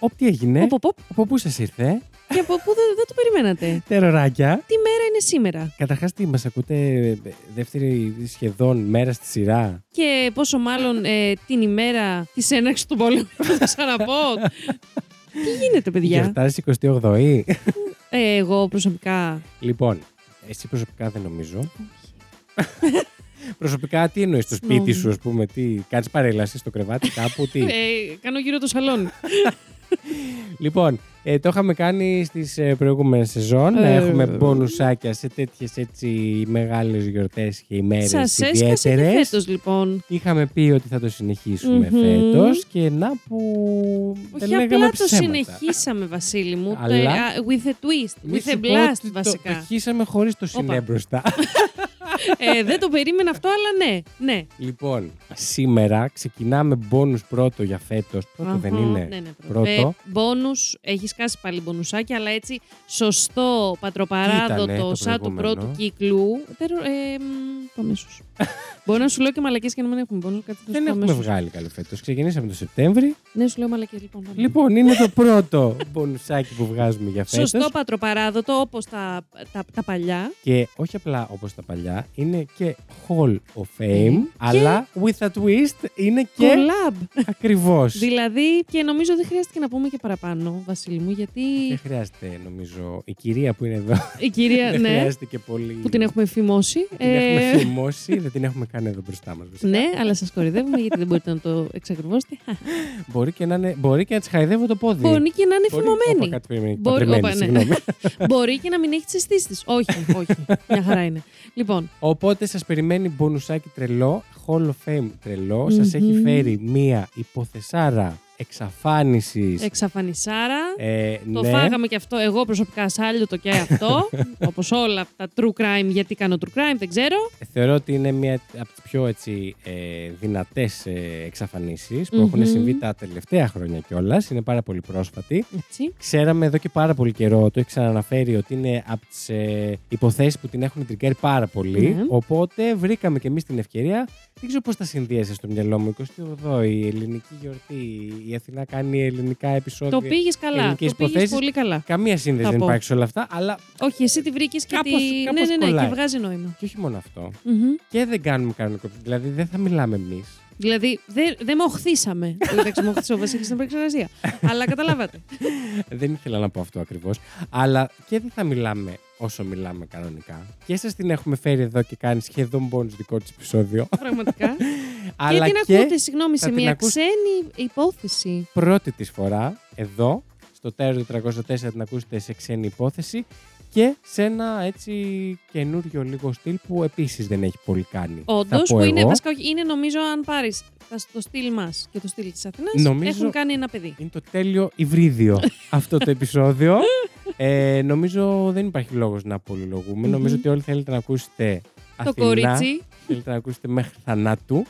Οπ, τι έγινε; Οπ, οπ, οπ. Από πού σας ήρθε, Και από πού δεν, δεν το περιμένατε. τεροράκια. Τι μέρα είναι σήμερα; Καταρχάς, τι μας ακούτε ε, δεύτερη σχεδόν μέρα στη σειρά; Και πόσο μάλλον ε, την ημέρα της έναρξης του πόλεμου. Θα το ξαναπώ. Τι γίνεται, παιδιά; Γιορτάζει 28η. Ε, εγώ προσωπικά. λοιπόν, εσύ προσωπικά δεν νομίζω. προσωπικά τι εννοείς στο σπίτι Νόμιζα. σου, ας πούμε, τι. Κάνεις παρέλαση στο κρεβάτι κάπου, τι; Ε, κάνω γύρω το σαλόνι. λοιπόν, ε, το είχαμε κάνει στις ε, προηγούμενες σεζόν. να Ε, έχουμε μπονουσάκια σε τέτοιες έτσι μεγάλες γιορτές και ημέρες Σας έσκασε και ιδιαίτερες. φέτος, λοιπόν. Είχαμε πει ότι θα το συνεχίσουμε Μμμ. φέτος και να που δεν Όχι λέγαμε απλά το ψέματα. συνεχίσαμε, Βασίλη μου. το- Αλλά- α, with a twist. Μη With a σου πω blast, ότι Το, βασικά. το αρχίσαμε χωρίς το Όπα. συνέ μπροστά. ε, δεν το περίμενα αυτό, αλλά ναι. ναι. λοιπόν, σήμερα ξεκινάμε μπόνους πρώτο για φέτος. Πρώτο δεν Αχα, είναι. Ναι, ναι, Πρώτο. Μπόνους, έχεις κάσει πάλι μπονουσάκι, αλλά έτσι σωστό, πατροπαράδοτο, Ήτανε το σαν του προηγούμενο. πρώτου κύκλου. Τερο, ε, μ, το αμέσως. Μπορεί να σου λέω και μαλακές και να μην έχουμε μπόνους. Κάτι θα σου Δεν πω έχουμε αμέσως. βγάλει καλό φέτος. Ξεκινήσαμε το Σεπτέμβρη. Ναι, σου λέω μαλακές λοιπόν. πάμε. Λοιπόν, είναι το πρώτο μπονουσάκι που βγάζουμε για φέτος. Σωστό πατροπαράδοτο, όπως τα, τα, τα παλιά. Και όχι απλά όπως τα παλιά, είναι και Hall of Fame, αλλά with a twist είναι και Collab. ακριβώς. Δηλαδή, και νομίζω δεν χρειάστηκε να πούμε και παραπάνω, Βασίλη μου, γιατί Δεν χρειάζεται, νομίζω, η κυρία που είναι εδώ. η κυρία, δεν ναι, χρειάζεται και πολύ. που την έχουμε φημώσει. Την έχουμε ε, φημώσει, δεν την έχουμε κάνει εδώ μπροστά μας. Ναι, αλλά σας κορυδεύουμε γιατί δεν μπορείτε να το εξακριβώσετε. Μπορεί και να, είναι, μπορεί και να της χαϊδεύω το πόδι. Μπορεί και να είναι Μπορεί- φημωμένη. Όπα, κάτι περιμένει. Μπορεί- Παντρεμένη, όπα, ναι. συγγνώμη. Μπορεί και να μην έχει τι αισθήσει της. Όχι, όχι. Μια χαρά είναι. Λοιπόν, Οπότε σας περιμένει μπονουσάκι τρελό, Hall of Fame τρελό. Μμμ. Σας έχει φέρει μία υποθεσάρα εξαφάνισης. εξαφανισάρα. Ε, Το ναι. φάγαμε και αυτό. Εγώ προσωπικά σάλιο το και αυτό. Όπως όλα τα true crime. Γιατί κάνω true crime, δεν ξέρω. Θεωρώ ότι είναι μία από τις πιο έτσι, ε, δυνατές ε, εξαφανίσεις που Μμμ. έχουν συμβεί τα τελευταία χρόνια κιόλας. Είναι πάρα πολύ πρόσφατη. Έτσι. Ξέραμε εδώ και πάρα πολύ καιρό, το έχει ξαναναφέρει, ότι είναι από τις ε, υποθέσεις που την έχουν τριγκάρει πάρα πολύ. Ναι. Οπότε βρήκαμε και εμείς την ευκαιρία. Δεν ξέρω πώς τα συνδύασε στο μυαλό μου. 28 η ελληνική γιορτή, η Αθηνά κάνει ελληνικά επεισόδια. Το πήγες καλά. ελληνικές Το πήγες υποθέσεις. πολύ καλά. Καμία σύνδεση Θα δεν πω. υπάρχει σε όλα αυτά, αλλά Όχι, εσύ τη βρήκες και Κάπως- τη. κάπως ναι, ναι, ναι, κολλάει. και βγάζει νόημα. και όχι μόνο αυτό. Μμμ. Και δεν κάνουμε κανονικό. Δηλαδή δεν θα μιλάμε εμείς. Δηλαδή, δεν δεν μοχθήσαμε. Εντάξει, μοχθήσε ο Βασίλης στην επεξεργασία. Αλλά καταλάβατε. δεν ήθελα να πω αυτό ακριβώς. Αλλά και δεν θα μιλάμε όσο μιλάμε κανονικά. Και σας την έχουμε φέρει εδώ και κάνει σχεδόν bonus δικό της επεισόδιο. Πραγματικά. αλλά και την ακούτε, συγγνώμη, θα σε την μια ακούς- ξένη υπόθεση. πρώτη της φορά εδώ στο τέλος του 404 την ακούσετε σε ξένη υπόθεση και σε ένα έτσι καινούριο λίγο στυλ που επίσης δεν έχει πολύ κάνει. Όντως, θα πω που είναι, εγώ. βασικά, όχι, είναι νομίζω αν πάρεις το στυλ μας και το στυλ της Αθηνάς, Νομίζω- έχουν κάνει ένα παιδί. Είναι το τέλειο υβρίδιο αυτό το επεισόδιο. Ε, νομίζω δεν υπάρχει λόγος να πολυλογούμε. Μμμ. Νομίζω ότι όλοι θέλετε να ακούσετε Το Αθηνά. κορίτσι. Θέλετε να ακούσετε μέχρι θανάτου.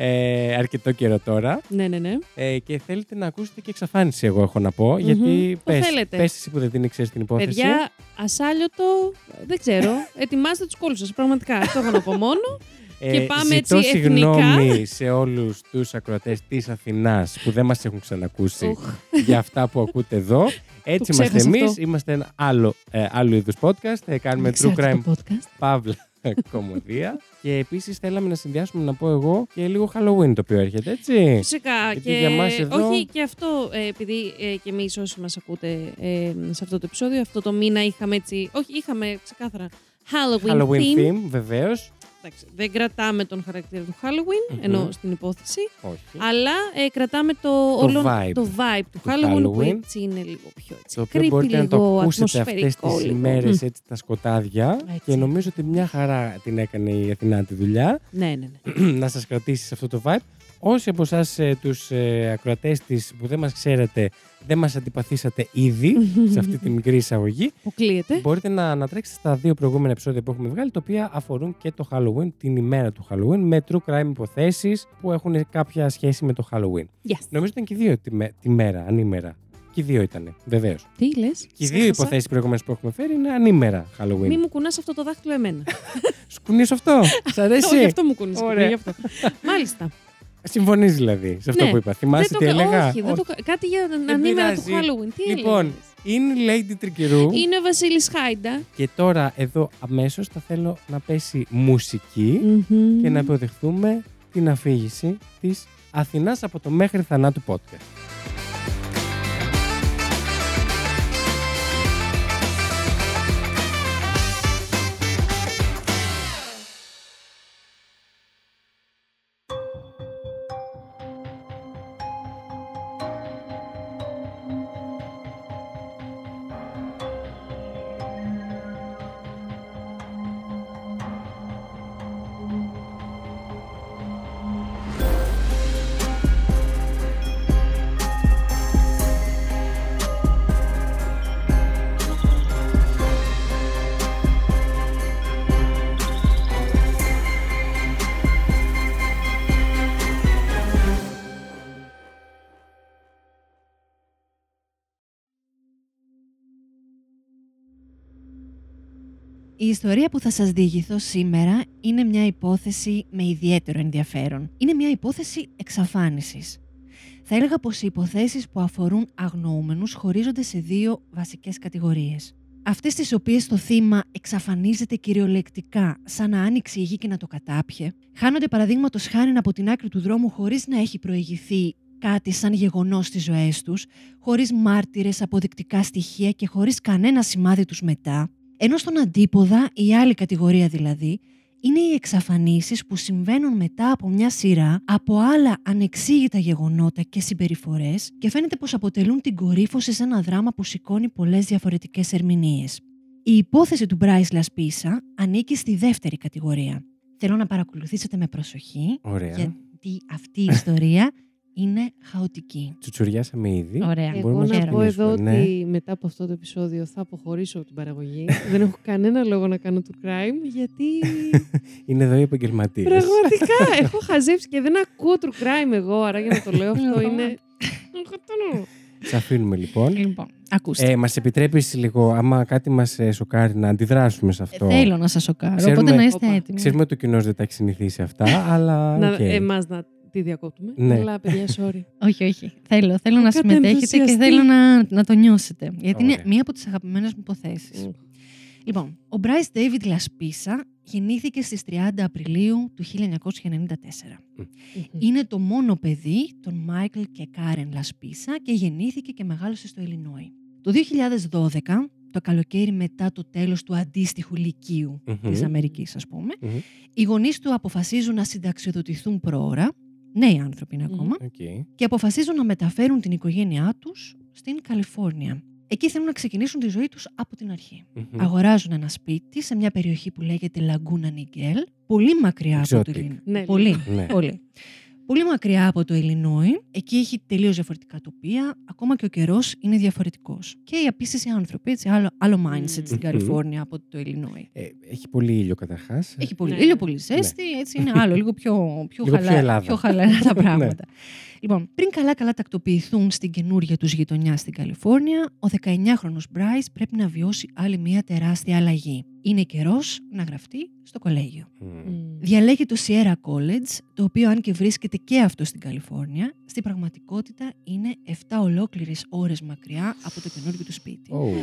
Ε, αρκετό καιρό τώρα. Ναι, ναι, ναι. Ε, και θέλετε να ακούσετε και εξαφάνιση, εγώ έχω να πω. Γιατί Το πες, θέλετε. πες εσύ που δεν την ξέρεις την υπόθεση. Παιδιά, ασάλιωτο, δεν ξέρω. Ετοιμάστε τους κόλους σας. Πραγματικά. Αυτό έχω να πω μόνο. και πάμε Ε, ζητώ έτσι συγγνώμη σε όλους τους ακροατές της Αθηνάς που δεν μας έχουν ξανακούσει Οχ. για αυτά που ακούτε εδώ. Έτσι Το είμαστε ξέχασα εμείς. αυτό. Είμαστε ένα άλλο, ε, άλλου είδους podcast. Ε, κάνουμε true crime Εξάρτητο podcast. παύλα κομμωδία. και επίσης θέλαμε να συνδυάσουμε, να πω εγώ, και λίγο Halloween το οποίο έρχεται, έτσι. Φυσικά. Γιατί και... για μας εδώ- Όχι, και αυτό, ε, επειδή ε, και εμείς όσοι μας ακούτε ε, σε αυτό το επεισόδιο, αυτό το μήνα είχαμε έτσι. Όχι, είχαμε ξεκάθαρα Halloween, Halloween theme. theme, βεβαίως. Εντάξει, δεν κρατάμε τον χαρακτήρα του Halloween, Μμμ. ενώ στην υπόθεση. Όχι. Αλλά ε, κρατάμε το, όλο, vibe το vibe του, του Halloween, που Halloween. έτσι είναι λίγο πιο έτσι. Το οποίο creepy, μπορείτε να το λίγο ακούσετε αυτές ατμοσφαιρικό τις λίγο. ημέρες Μμ. έτσι τα σκοτάδια Έτσι. και νομίζω ότι μια χαρά την έκανε η Αθηνά τη δουλειά Ναι, ναι, ναι. να σας κρατήσει σε αυτό το vibe. Όσοι από εσάς ε, τους ε, ακροατές της που δεν μας ξέρετε, δεν μας αντιπαθήσατε ήδη σε αυτή τη μικρή εισαγωγή, Αποκλείεται. μπορείτε να ανατρέξετε στα δύο προηγούμενα επεισόδια που έχουμε βγάλει, τα οποία αφορούν και το Halloween, την ημέρα του Halloween, με true crime υποθέσεις που έχουν κάποια σχέση με το Halloween. Yes. Νομίζω ήταν και οι δύο τη, με- τη μέρα, ανήμερα. Και οι δύο ήταν, βεβαίως. Τι λες. Και οι δύο υποθέσεις προηγούμενες που έχουμε φέρει είναι ανήμερα Halloween. Μη μου κουνάς αυτό το δάχτυλο εμένα. Σου κουνήσω αυτό. Σ' αρέσει. Όχι, αυτό μου κουνείς. Ωραία. γι' αυτό. Μάλιστα. Συμφωνείς δηλαδή σε αυτό Ναι. που είπα. Θυμάσαι δεν τι το... έλεγα; Όχι, δεν το... κάτι για Δεν ανήμερα του πειράζει. Halloween. Τι Λοιπόν, έλεγες; είναι η Lady Τρικυρού. Είναι ο Βασίλης Χάιντα. Και τώρα εδώ αμέσως θα θέλω να πέσει μουσική Μμμ. και να υποδεχθούμε την αφήγηση της Αθηνάς από το μέχρι θανάτου podcast. Ιστορία που θα σας διηγηθώ σήμερα είναι μια υπόθεση με ιδιαίτερο ενδιαφέρον. Είναι μια υπόθεση εξαφάνισης. Θα έλεγα πως οι υποθέσεις που αφορούν αγνοούμενους χωρίζονται σε δύο βασικές κατηγορίες. Αυτές τις οποίες το θύμα εξαφανίζεται κυριολεκτικά σαν να άνοιξε η γη και να το κατάπιε, χάνονται παραδείγματος χάρη από την άκρη του δρόμου χωρίς να έχει προηγηθεί κάτι σαν γεγονός στις ζωές τους, χωρίς μάρτυρες, αποδεικτικά στοιχεία και χωρίς κανένα σημάδι τους μετά, ενώ στον αντίποδα, η άλλη κατηγορία δηλαδή, είναι οι εξαφανίσεις που συμβαίνουν μετά από μια σειρά από άλλα ανεξήγητα γεγονότα και συμπεριφορές και φαίνεται πως αποτελούν την κορύφωση σε ένα δράμα που σηκώνει πολλές διαφορετικές ερμηνείες. Η υπόθεση του Bryce Λασπίσα ανήκει στη δεύτερη κατηγορία. Θέλω να παρακολουθήσετε με προσοχή Ωραία. γιατί αυτή η ιστορία είναι χαοτική. Τσουτσουριάσαμε ήδη. Ωραία. Εγώ Μπορούμε να να πω εδώ ξεκινήσουμε, ναι. ότι μετά από αυτό το επεισόδιο θα αποχωρήσω από την παραγωγή. Δεν έχω κανένα λόγο να κάνω true crime γιατί Είναι εδώ οι επαγγελματίες. πραγματικά έχω χαζέψει και δεν ακούω true crime εγώ. Άρα για να το λέω αυτό είναι. Σε αφήνουμε λοιπόν. Λοιπόν, ακούστε. Ε, μας επιτρέπεις λίγο, άμα κάτι μας σοκάρει, να αντιδράσουμε σε αυτό. Ε, Θέλω να σας σοκάρω, Ξέρουμε- οπότε να είστε Όπα. έτοιμοι. Ξέρουμε ότι ο κοινός δεν τα έχει συνηθίσει αυτά, αλλά. να, οκ. Εμάς να τη διακόπτουμε. Ναι. Αλλά παιδιά, sorry. Όχι, όχι. Θέλω, θέλω να Κάτι συμμετέχετε και ενθουσιαστή. θέλω να, να το νιώσετε. Γιατί είναι Ωραία. μία από τις αγαπημένες μου υποθέσεις. Μμ. Λοιπόν, ο Bryce David Λασπίσα γεννήθηκε στις 30 Απριλίου του 1994. Είναι το μόνο παιδί των Μάικλ και Κάρεν Λασπίσα και γεννήθηκε και μεγάλωσε στο Illinois. Το 2012, το καλοκαίρι μετά το τέλος του αντίστοιχου λυκείου Μμμ. της Αμερικής, ας πούμε, Μμμ. οι γονείς του αποφασίζουν να συνταξιοδοτηθούν πρόωρα, νέοι άνθρωποι είναι Μμμ. ακόμα, Οκ. και αποφασίζουν να μεταφέρουν την οικογένειά τους στην Καλιφόρνια. Εκεί θέλουν να ξεκινήσουν τη ζωή τους από την αρχή. Μμμ. Αγοράζουν ένα σπίτι σε μια περιοχή που λέγεται Laguna Niguel, πολύ μακριά από το Exotic. Illinois. Ναι, πολύ, Ναι. πολύ. Πολύ μακριά από το Illinois, εκεί έχει τελείως διαφορετικά τοπία, ακόμα και ο καιρός είναι διαφορετικός. Και επίση οι άνθρωποι, έτσι, άλλο, άλλο mindset στην Μμμ. Καλιφόρνια από το Illinois. Ε, έχει πολύ ήλιο καταρχάς. Έχει πολύ Ναι. ήλιο, πολύ ζέστη, έτσι είναι άλλο, λίγο πιο, πιο, Λίγο πιο χαλά- Ελλάδα. πιο χαλαρά τα Ναι. πράγματα. Λοιπόν, πριν καλά-καλά τακτοποιηθούν στην καινούργια τους γειτονιά στην Καλιφόρνια, ο 19χρονος Bryce πρέπει να βιώσει άλλη μια τεράστια αλλαγή. Είναι καιρός να γραφτεί στο κολέγιο. Μμ. Διαλέγει το Sierra College, το οποίο αν και βρίσκεται και αυτό στην Καλιφόρνια, στην πραγματικότητα είναι 7 ολόκληρες ώρες μακριά από το καινούργιο του σπίτι. Ωραία.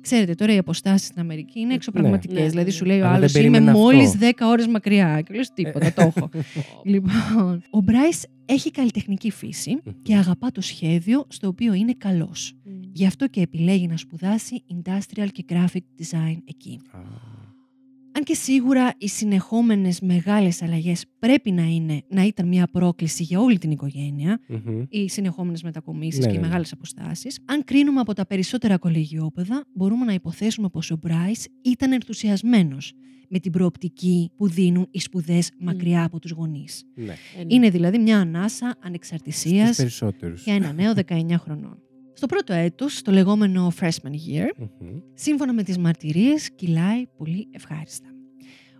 Ξέρετε, τώρα οι αποστάσεις στην Αμερική είναι εξωπραγματικές. Ναι, ναι, δηλαδή, ναι. σου λέει ο Αλλά άλλος: δεν Είμαι περίμενα μόλις αυτό. 10 ώρες μακριά. Και λες τίποτα, το έχω. λοιπόν, ο Μπράι έχει καλλιτεχνική φύση και αγαπά το σχέδιο στο οποίο είναι καλός. Μμ. Γι' αυτό και επιλέγει να σπουδάσει industrial και graphic design εκεί. Α, Αν και σίγουρα οι συνεχόμενες μεγάλες αλλαγές πρέπει να, είναι, να ήταν μια πρόκληση για όλη την οικογένεια, μμμ. οι συνεχόμενες μετακομίσεις Ναι, και οι ναι, ναι. μεγάλες αποστάσεις. Αν κρίνουμε από τα περισσότερα κολεγιόπεδα, μπορούμε να υποθέσουμε πως ο Μπράις ήταν ενθουσιασμένος με την προοπτική που δίνουν οι σπουδές μακριά από τους γονείς. Ναι. Ε, ναι. Είναι δηλαδή μια ανάσα Στους ανεξαρτησίας περισσότερους. για ένα νέο 19 χρονών. Στο πρώτο έτος, το λεγόμενο freshman year, Μμμ. σύμφωνα με τις μαρτυρίες, κυλάει πολύ ευχάριστα.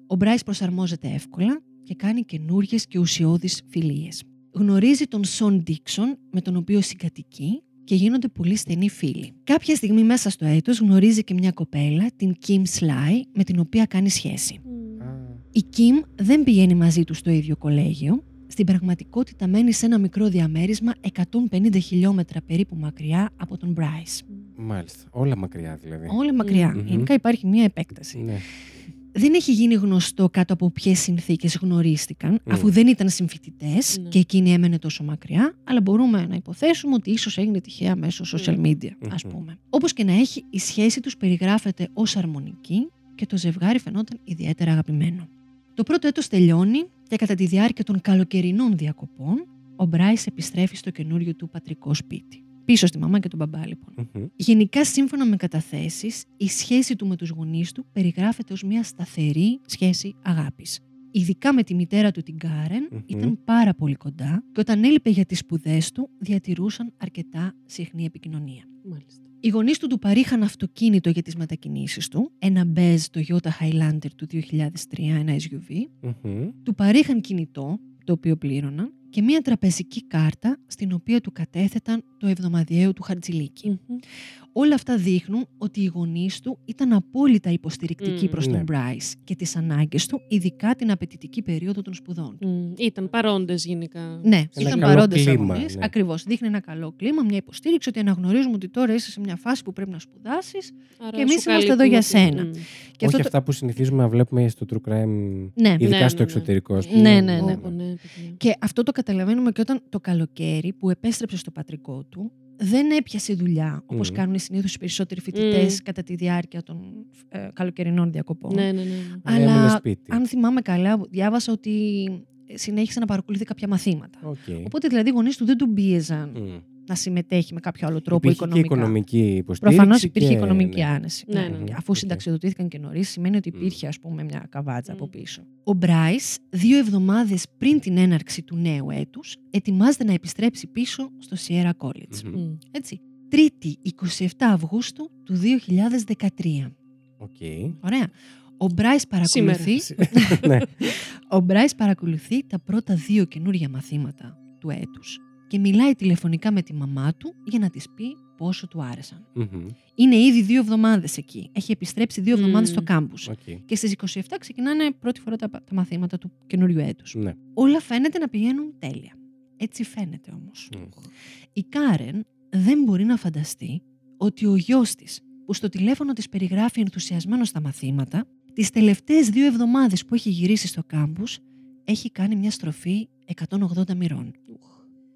Ο Μπράις προσαρμόζεται εύκολα και κάνει καινούριες και ουσιώδεις φιλίες. Γνωρίζει τον Σον Ντίξον, με τον οποίο συγκατοικεί και γίνονται πολύ στενοί φίλοι. Κάποια στιγμή μέσα στο έτος γνωρίζει και μια κοπέλα, την Kim Sly, με την οποία κάνει σχέση. Μμ. Α, Η Kim δεν πηγαίνει μαζί του στο ίδιο κολέγιο, στην πραγματικότητα μένει σε ένα μικρό διαμέρισμα 150 χιλιόμετρα περίπου μακριά από τον Bryce. Μάλιστα. Όλα μακριά δηλαδή. Όλα μακριά. Μμμ. Γενικά υπάρχει μία επέκταση. Ναι. Δεν έχει γίνει γνωστό κάτω από ποιες συνθήκες γνωρίστηκαν, Μμ. αφού δεν ήταν συμφοιτητές Ναι. και εκείνη έμενε τόσο μακριά, αλλά μπορούμε να υποθέσουμε ότι ίσως έγινε τυχαία μέσω social media, Μμμ. ας πούμε. Όπως και να έχει, η σχέση τους περιγράφεται ως αρμονική και το ζευγάρι φαινόταν ιδιαίτερα αγαπημένο. Το πρώτο έτος τελειώνει και κατά τη διάρκεια των καλοκαιρινών διακοπών, ο Μπράις επιστρέφει στο καινούριο του πατρικό σπίτι. Πίσω στη μαμά και τον μπαμπά, λοιπόν. Μμμ. Γενικά, σύμφωνα με καταθέσεις, η σχέση του με τους γονείς του περιγράφεται ως μια σταθερή σχέση αγάπης. Ειδικά με τη μητέρα του την Κάρεν Μμμ. ήταν πάρα πολύ κοντά και όταν έλειπε για τις σπουδές του διατηρούσαν αρκετά συχνή επικοινωνία. Μάλιστα. Οι γονείς του του παρήχαν αυτοκίνητο για τις μετακινήσεις του, ένα Bez Toyota Highlander του 2003, ένα SUV, Μμμ. του παρήχαν κινητό, το οποίο πλήρωναν, και μία τραπεζική κάρτα στην οποία του κατέθεταν το εβδομαδιαίο του χαρτζηλίκι. Μμμ. Όλα αυτά δείχνουν ότι οι γονείς του ήταν απόλυτα υποστηρικτικοί Μμμ. προς Ναι. τον Bryce και τις ανάγκες του, ειδικά την απαιτητική περίοδο των σπουδών του. Μμ. Ήταν παρόντες γενικά. Ναι, Ένα ήταν καλό παρόντες κλίμα, αγωνίες. ναι. Ακριβώς. Δείχνει ένα καλό κλίμα, μια υποστήριξη ότι αναγνωρίζουμε ότι τώρα είσαι σε μια φάση που πρέπει να σπουδάσεις. Άρα Και εμείς σου είμαστε εδώ καλύπτουν για ότι- σένα. Μμ. Και Όχι αυτό το- αυτά που συνηθίζουμε να βλέπουμε στο true crime, Ναι. ειδικά Ναι, στο ναι, ναι. εξωτερικό. ας πούμε. Ναι, ναι, ναι. Όπο, ναι, παιδιά. Και αυτό το καταλαβαίνουμε και όταν το καλοκαίρι που επέστρεψε στο πατρικό του, δεν έπιασε δουλειά όπως Μμμ. κάνουν συνήθως οι περισσότεροι φοιτητές Μμ. κατά τη διάρκεια των ε, καλοκαιρινών διακοπών. Ναι, ναι, ναι. Αλλά Αλλά έμενε σπίτι. αν θυμάμαι καλά, διάβασα ότι συνέχισε να παρακολουθεί κάποια μαθήματα. Οκ. Οπότε δηλαδή οι γονείς του δεν του πίεζαν Μμ. Να συμμετέχει με κάποιο άλλο τρόπο Υπήρχε και οικονομικά. οικονομική υποστήριξη. Προφανώς υπήρχε και- οικονομική ναι. άνεση. Ναι, ναι, ναι. Αφού Οκ. συνταξιοδοτήθηκαν και νωρίς, σημαίνει ότι Μμ. υπήρχε ας πούμε, μια καβάτσα Μμ. από πίσω. Ο Μπράις, δύο εβδομάδες πριν την έναρξη του νέου έτους, ετοιμάζεται να επιστρέψει πίσω στο Sierra College. Μμμ. Μμ. Έτσι. Τρίτη, 27 Αυγούστου του 2013. Οκ. Ωραία. Ο Μπράις παρακολουθεί, Ναι. ο Μπράις παρακολουθεί τα πρώτα δύο καινούργια μαθήματα του έτους και μιλάει τηλεφωνικά με τη μαμά του για να της πει πόσο του άρεσαν. Μμμ. Είναι ήδη δύο εβδομάδες εκεί. Έχει επιστρέψει δύο Μμμ. εβδομάδες στο κάμπους. Οκ. Και στις 27 ξεκινάνε πρώτη φορά τα, τα μαθήματα του καινούριου έτους. Ναι. Όλα φαίνεται να πηγαίνουν τέλεια. Έτσι φαίνεται όμως. Μμ. Η Κάρεν δεν μπορεί να φανταστεί ότι ο γιος της, που στο τηλέφωνο της περιγράφει ενθουσιασμένος τα μαθήματα, τις τελευταίες δύο εβδομάδες που έχει γυρίσει στο κάμπους, έχει κάνει μια στροφή 180 μοιρών.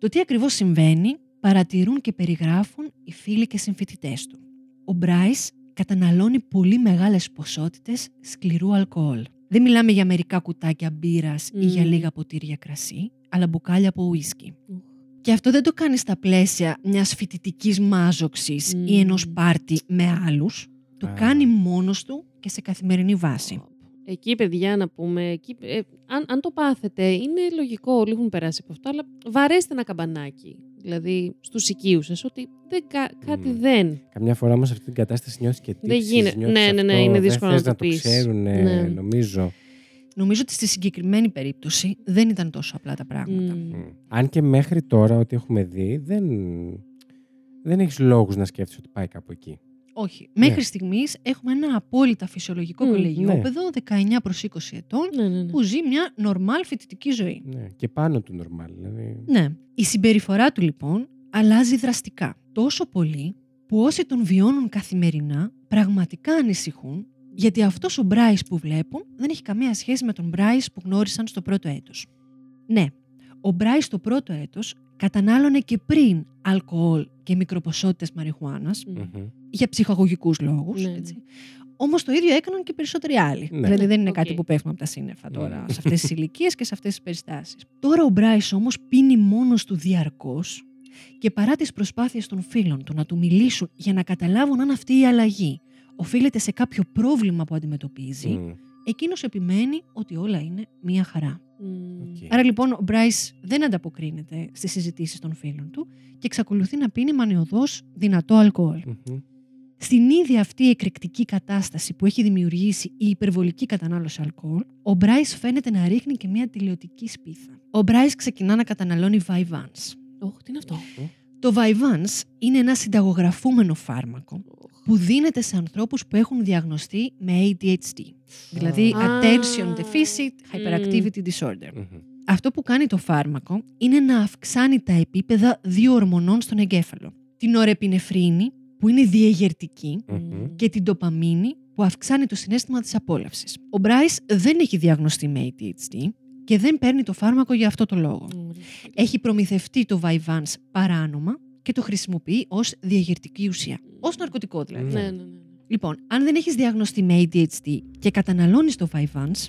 Το τι ακριβώς συμβαίνει παρατηρούν και περιγράφουν οι φίλοι και συμφοιτητές του. Ο Μπράις καταναλώνει πολύ μεγάλες ποσότητες σκληρού αλκοόλ. Δεν μιλάμε για μερικά κουτάκια μπύρας ή Μμμ. για λίγα ποτήρια κρασί, αλλά μπουκάλια από ουίσκι. Οχ. Και αυτό δεν το κάνει στα πλαίσια μιας φοιτητικής μάζοξης Μμμ. ή ενός πάρτι με άλλους. Το Α. κάνει μόνος του και σε καθημερινή βάση. Εκεί, παιδιά, να πούμε, εκεί, ε, αν, αν το πάθετε, είναι λογικό, όλοι έχουν περάσει από αυτό, αλλά βαρέστε ένα καμπανάκι. Δηλαδή, στους οικείους σας, ότι δεν, κα- κάτι Μμ. δεν. Καμιά φορά όμως αυτή την κατάσταση νιώθεις και Δεν τύψεις, γίνεται. νιώθεις Ναι, ναι, ναι, αυτό, είναι δεν δύσκολο θες να να το το πεις. ξέρουν, Ναι. νομίζω. Νομίζω ότι στη συγκεκριμένη περίπτωση δεν ήταν τόσο απλά τα πράγματα. Μμ. Μμ. Αν και μέχρι τώρα ό,τι έχουμε δει, δεν, δεν έχεις λόγους να σκέφτεσαι ότι πάει κάπου εκεί. Όχι. Ναι. Μέχρι στιγμής έχουμε ένα απόλυτα φυσιολογικό Μμ, κολεγιόπεδο 19 προς 20 ετών Ναι, ναι, ναι. που ζει μια νορμάλ φοιτητική ζωή. Ναι. Και πάνω του νορμάλ. Δηλαδή. Ναι. Η συμπεριφορά του λοιπόν αλλάζει δραστικά. Τόσο πολύ που όσοι τον βιώνουν καθημερινά πραγματικά ανησυχούν γιατί αυτός ο Μπράις που βλέπουν δεν έχει καμία σχέση με τον Μπράις που γνώρισαν στο πρώτο έτος. Ναι, ο Μπράις στο πρώτο έτος κατανάλωνε και πριν αλκοόλ και μικροποσότητες μαριχουάνας Μμ. Μμμ. για ψυχαγωγικούς λόγους. Ναι, ναι. Έτσι. Όμως το ίδιο έκαναν και περισσότεροι άλλοι. Ναι. Δηλαδή δεν είναι Οκ. κάτι που πέφτουμε από τα σύννεφα τώρα Ναι. σε αυτές τις ηλικίες και σε αυτές τις περιστάσεις. Τώρα ο Μπράις όμως πίνει μόνος του διαρκώς και παρά τις προσπάθειες των φίλων του να του μιλήσουν για να καταλάβουν αν αυτή η αλλαγή οφείλεται σε κάποιο πρόβλημα που αντιμετωπίζει, Μμ. Εκείνος επιμένει ότι όλα είναι μία χαρά. Μμ. Οκ. Άρα λοιπόν ο Μπράις δεν ανταποκρίνεται στις συζητήσεις των φίλων του και εξακολουθεί να πίνει μανιωδώς δυνατό αλκοόλ. Μμμ. Στην ίδια αυτή η εκρηκτική κατάσταση που έχει δημιουργήσει η υπερβολική κατανάλωση αλκοόλ, ο Μπράις φαίνεται να ρίχνει και μια τηλεοπτική σπίθα. Ο Μπράις ξεκινά να καταναλώνει Vyvanse. Ωχ, τι είναι αυτό; Το Vyvanse είναι ένα συνταγογραφούμενο φάρμακο που δίνεται σε ανθρώπους που έχουν διαγνωστεί με ADHD, δηλαδή Α. Attention Deficit Hyperactivity Disorder. Μμμ. Αυτό που κάνει το φάρμακο είναι να αυξάνει τα επίπεδα δύο ορμονών στον εγκέφαλο. Την ορεπινεφρίνη, που είναι διεγερτική, Μμμ. και την ντοπαμίνη, που αυξάνει το συνέστημα της απόλαυσης. Ο Μπράις δεν έχει διαγνωστεί με ADHD και δεν παίρνει το φάρμακο για αυτό το λόγο. Ωραία. Έχει προμηθευτεί το Vyvanse παράνομα και το χρησιμοποιεί ως διαγερτική ουσία. Ως ναρκωτικό δηλαδή. Ναι, ναι, ναι. Λοιπόν, αν δεν έχεις διαγνωστεί με ADHD και καταναλώνεις το Vyvanse,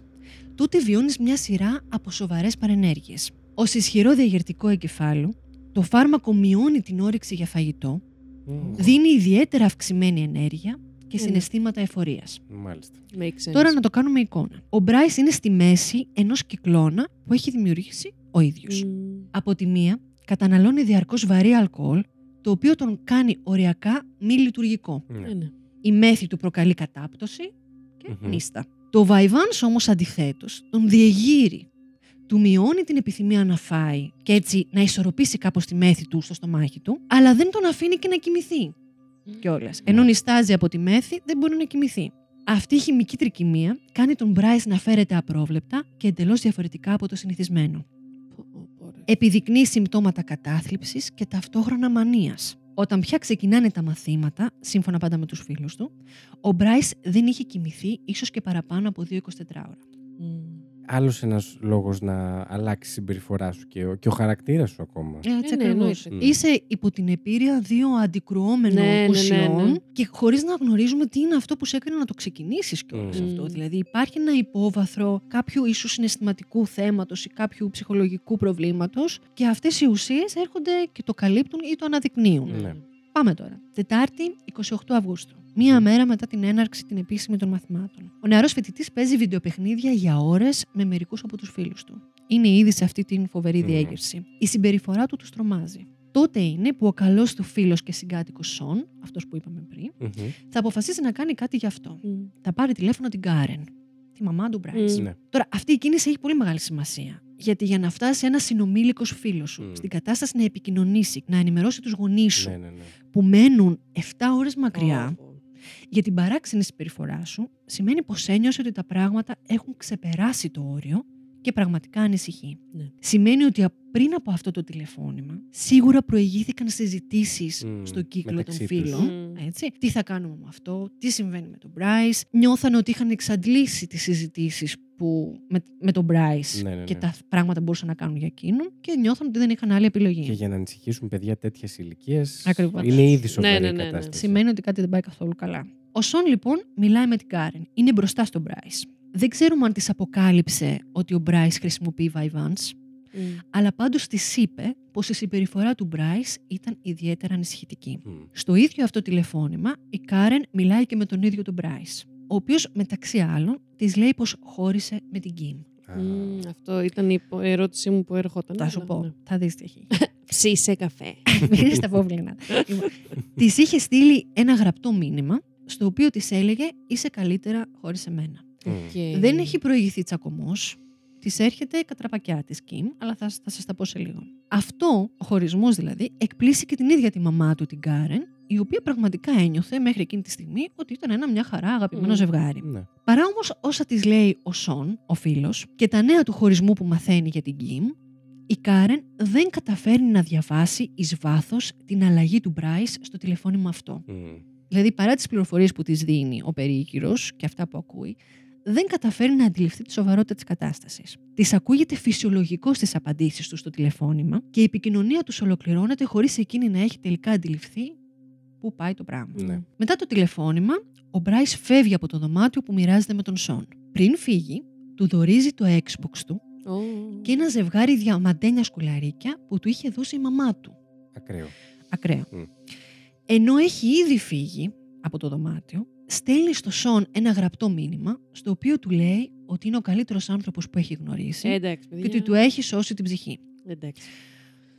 τότε βιώνεις μια σειρά από σοβαρές παρενέργειες. Ως ισχυρό διαγερτικό εγκεφάλου, το φάρμακο μειώνει την όρεξη για φαγητό, Μμ. δίνει ιδιαίτερα αυξημένη ενέργεια και ναι. συναισθήματα εφορίας. Μάλιστα. Makes sense. Τώρα να το κάνουμε εικόνα. Ο Μπράις είναι στη μέση ενός κυκλώνα που έχει δημιουργήσει ο ίδιος. Μμ. Από τη μία, καταναλώνει διαρκώς βαρύ αλκοόλ, το οποίο τον κάνει οριακά μη λειτουργικό. Ναι. Ναι, ναι. Η μέθη του προκαλεί κατάπτωση και Μμμ. νύστα. Το Βαϊβάνς όμως αντιθέτως τον διεγείρει. Του μειώνει την επιθυμία να φάει και έτσι να ισορροπήσει κάπως τη μέθη του στο στομάχι του, αλλά δεν τον αφήνει και να κοιμηθεί κιόλας. Ενώ νιστάζει από τη μέθη, δεν μπορεί να κοιμηθεί. Αυτή η χημική τρικυμία κάνει τον Μπράις να φέρεται απρόβλεπτα και εντελώς διαφορετικά από το συνηθισμένο. Πω, πω, πω, ρε. Επιδεικνύει συμπτώματα κατάθλιψης και ταυτόχρονα μανίας. Όταν πια ξεκινάνε τα μαθήματα, σύμφωνα πάντα με τους φίλους του, ο Μπράις δεν είχε κοιμηθεί ίσως και παραπάνω από 2-24 ώρα. Μμ. Άλλος ένας λόγος να αλλάξει η συμπεριφορά σου και ο, και ο χαρακτήρας σου ακόμα. Έτσι ναι, ακριβώς. εννοείται. Είσαι υπό την επίρρεια δύο αντικρουόμενων Ναι, ναι, ναι, ουσιών ναι. και χωρίς να γνωρίζουμε τι είναι αυτό που σε έκανε να το ξεκινήσεις κιόλας Μμμ. αυτό. Δηλαδή υπάρχει ένα υπόβαθρο κάποιου ίσως συναισθηματικού θέματος ή κάποιου ψυχολογικού προβλήματος και αυτές οι ουσίες έρχονται και το καλύπτουν ή το αναδεικνύουν. Ναι. Πάμε τώρα. Τετάρτη, 28 Αυγούστου. Μία μέρα μετά την έναρξη την επίσημη των μαθημάτων. Ο νεαρός φοιτητής παίζει βιντεοπαιχνίδια για ώρες με μερικούς από τους φίλους του. Είναι ήδη σε αυτή την φοβερή Μμμ. διέγερση. Η συμπεριφορά του τους τρομάζει. Τότε είναι που ο καλός του φίλος και συγκάτοικος Σον, αυτός που είπαμε πριν, Μμμ. θα αποφασίσει να κάνει κάτι γι' αυτό. Μμ. Θα πάρει τηλέφωνο την Κάρεν, τη μαμά του Μπράις. Μμ. Ναι. Τώρα, αυτή η κίνηση έχει πολύ μεγάλη σημασία. Γιατί για να φτάσει ένας συνομήλικος φίλος σου Μμ. στην κατάσταση να επικοινωνήσει, να ενημερώσει τους γονείς σου, Ναι, ναι, ναι. που μένουν 7 ώρες μακριά Πω, πω. Για την παράξενη συμπεριφορά σου, σημαίνει πως ένιωσε ότι τα πράγματα έχουν ξεπεράσει το όριο και πραγματικά ανησυχεί. Ναι. Σημαίνει ότι α- πριν από αυτό το τηλεφώνημα, σίγουρα προηγήθηκαν συζητήσεις Μμ, στο κύκλο μεταξύ των τους. φίλων. Μμ. Έτσι. Τι θα κάνουμε με αυτό, τι συμβαίνει με τον Bryce. Νιώθαν ότι είχαν εξαντλήσει τις συζητήσεις που, με, με τον Bryce Ναι, ναι, ναι. και τα πράγματα που μπορούσαν να κάνουν για εκείνον και νιώθαν ότι δεν είχαν άλλη επιλογή. Και για να ανησυχήσουν παιδιά τέτοια ηλικία. Ακριβώς. Είναι ήδη σοβαρή Ναι, ναι, η ναι, ναι. κατάσταση. Σημαίνει ότι κάτι δεν πάει καθόλου καλά. Ο Σον λοιπόν μιλάει με την Κάρεν. Είναι μπροστά στον Bryce. Δεν ξέρουμε αν της αποκάλυψε ότι ο Bryce χρησιμοποιεί Vyvanse, Μμ. αλλά πάντως της είπε πως η συμπεριφορά του Bryce ήταν ιδιαίτερα ανησυχητική. Μμ. Στο ίδιο αυτό τηλεφώνημα, η Κάρεν μιλάει και με τον ίδιο τον Bryce, ο οποίος μεταξύ άλλων της λέει πως χώρισε με την Kim. Α, Μμ, Αυτό ήταν η πο- ερώτησή μου που έρχονταν. Θα σου αλλά, πω, ναι. θα δεις τι έχει. Ψήσε καφέ. Μην τα πόβληνα. λοιπόν, της είχε στείλει ένα γραπτό μήνυμα, στο οποίο της έλεγε Είσαι καλύτερα χωρίς εμένα. Μμ. Και- Δεν έχει προηγηθεί τσακωμός. Της έρχεται κατραπακιά της Κιμ, αλλά θα, θα σας τα πω σε λίγο. Αυτό, ο χωρισμός δηλαδή, εκπλήσει και την ίδια τη μαμά του, την Κάρεν, η οποία πραγματικά ένιωθε μέχρι εκείνη τη στιγμή ότι ήταν ένα μια χαρά αγαπημένο Μμμ. ζευγάρι. Ναι. Παρά όμως όσα της λέει ο Σον, ο φίλος, και τα νέα του χωρισμού που μαθαίνει για την Κιμ, η Κάρεν δεν καταφέρνει να διαβάσει εις βάθος την αλλαγή του Μπράις στο τηλεφώνημα αυτό. Μμ. Δηλαδή, παρά τις πληροφορίες που της δίνει ο περίγυρος και αυτά που ακούει, δεν καταφέρει να αντιληφθεί τη σοβαρότητα της κατάστασης. Της ακούγεται φυσιολογικός στις απαντήσεις του στο τηλεφώνημα και η επικοινωνία τους ολοκληρώνεται χωρίς εκείνη να έχει τελικά αντιληφθεί πού πάει το πράγμα. Ναι. Μετά το τηλεφώνημα, ο Μπράις φεύγει από το δωμάτιο που μοιράζεται με τον Σον. Πριν φύγει, του δορίζει το Xbox του Ω. και ένα ζευγάρι διαμαντένια σκουλαρίκια που του είχε δώσει η μαμά του. Ακραίο. Ακραίο. Μμ. Ενώ έχει ήδη φύγει από το δωμάτιο, στέλνει στο Σον ένα γραπτό μήνυμα, στο οποίο του λέει ότι είναι ο καλύτερος άνθρωπος που έχει γνωρίσει Ε, Εντάξει, και παιδιά. ότι του έχει σώσει την ψυχή. Εντάξει.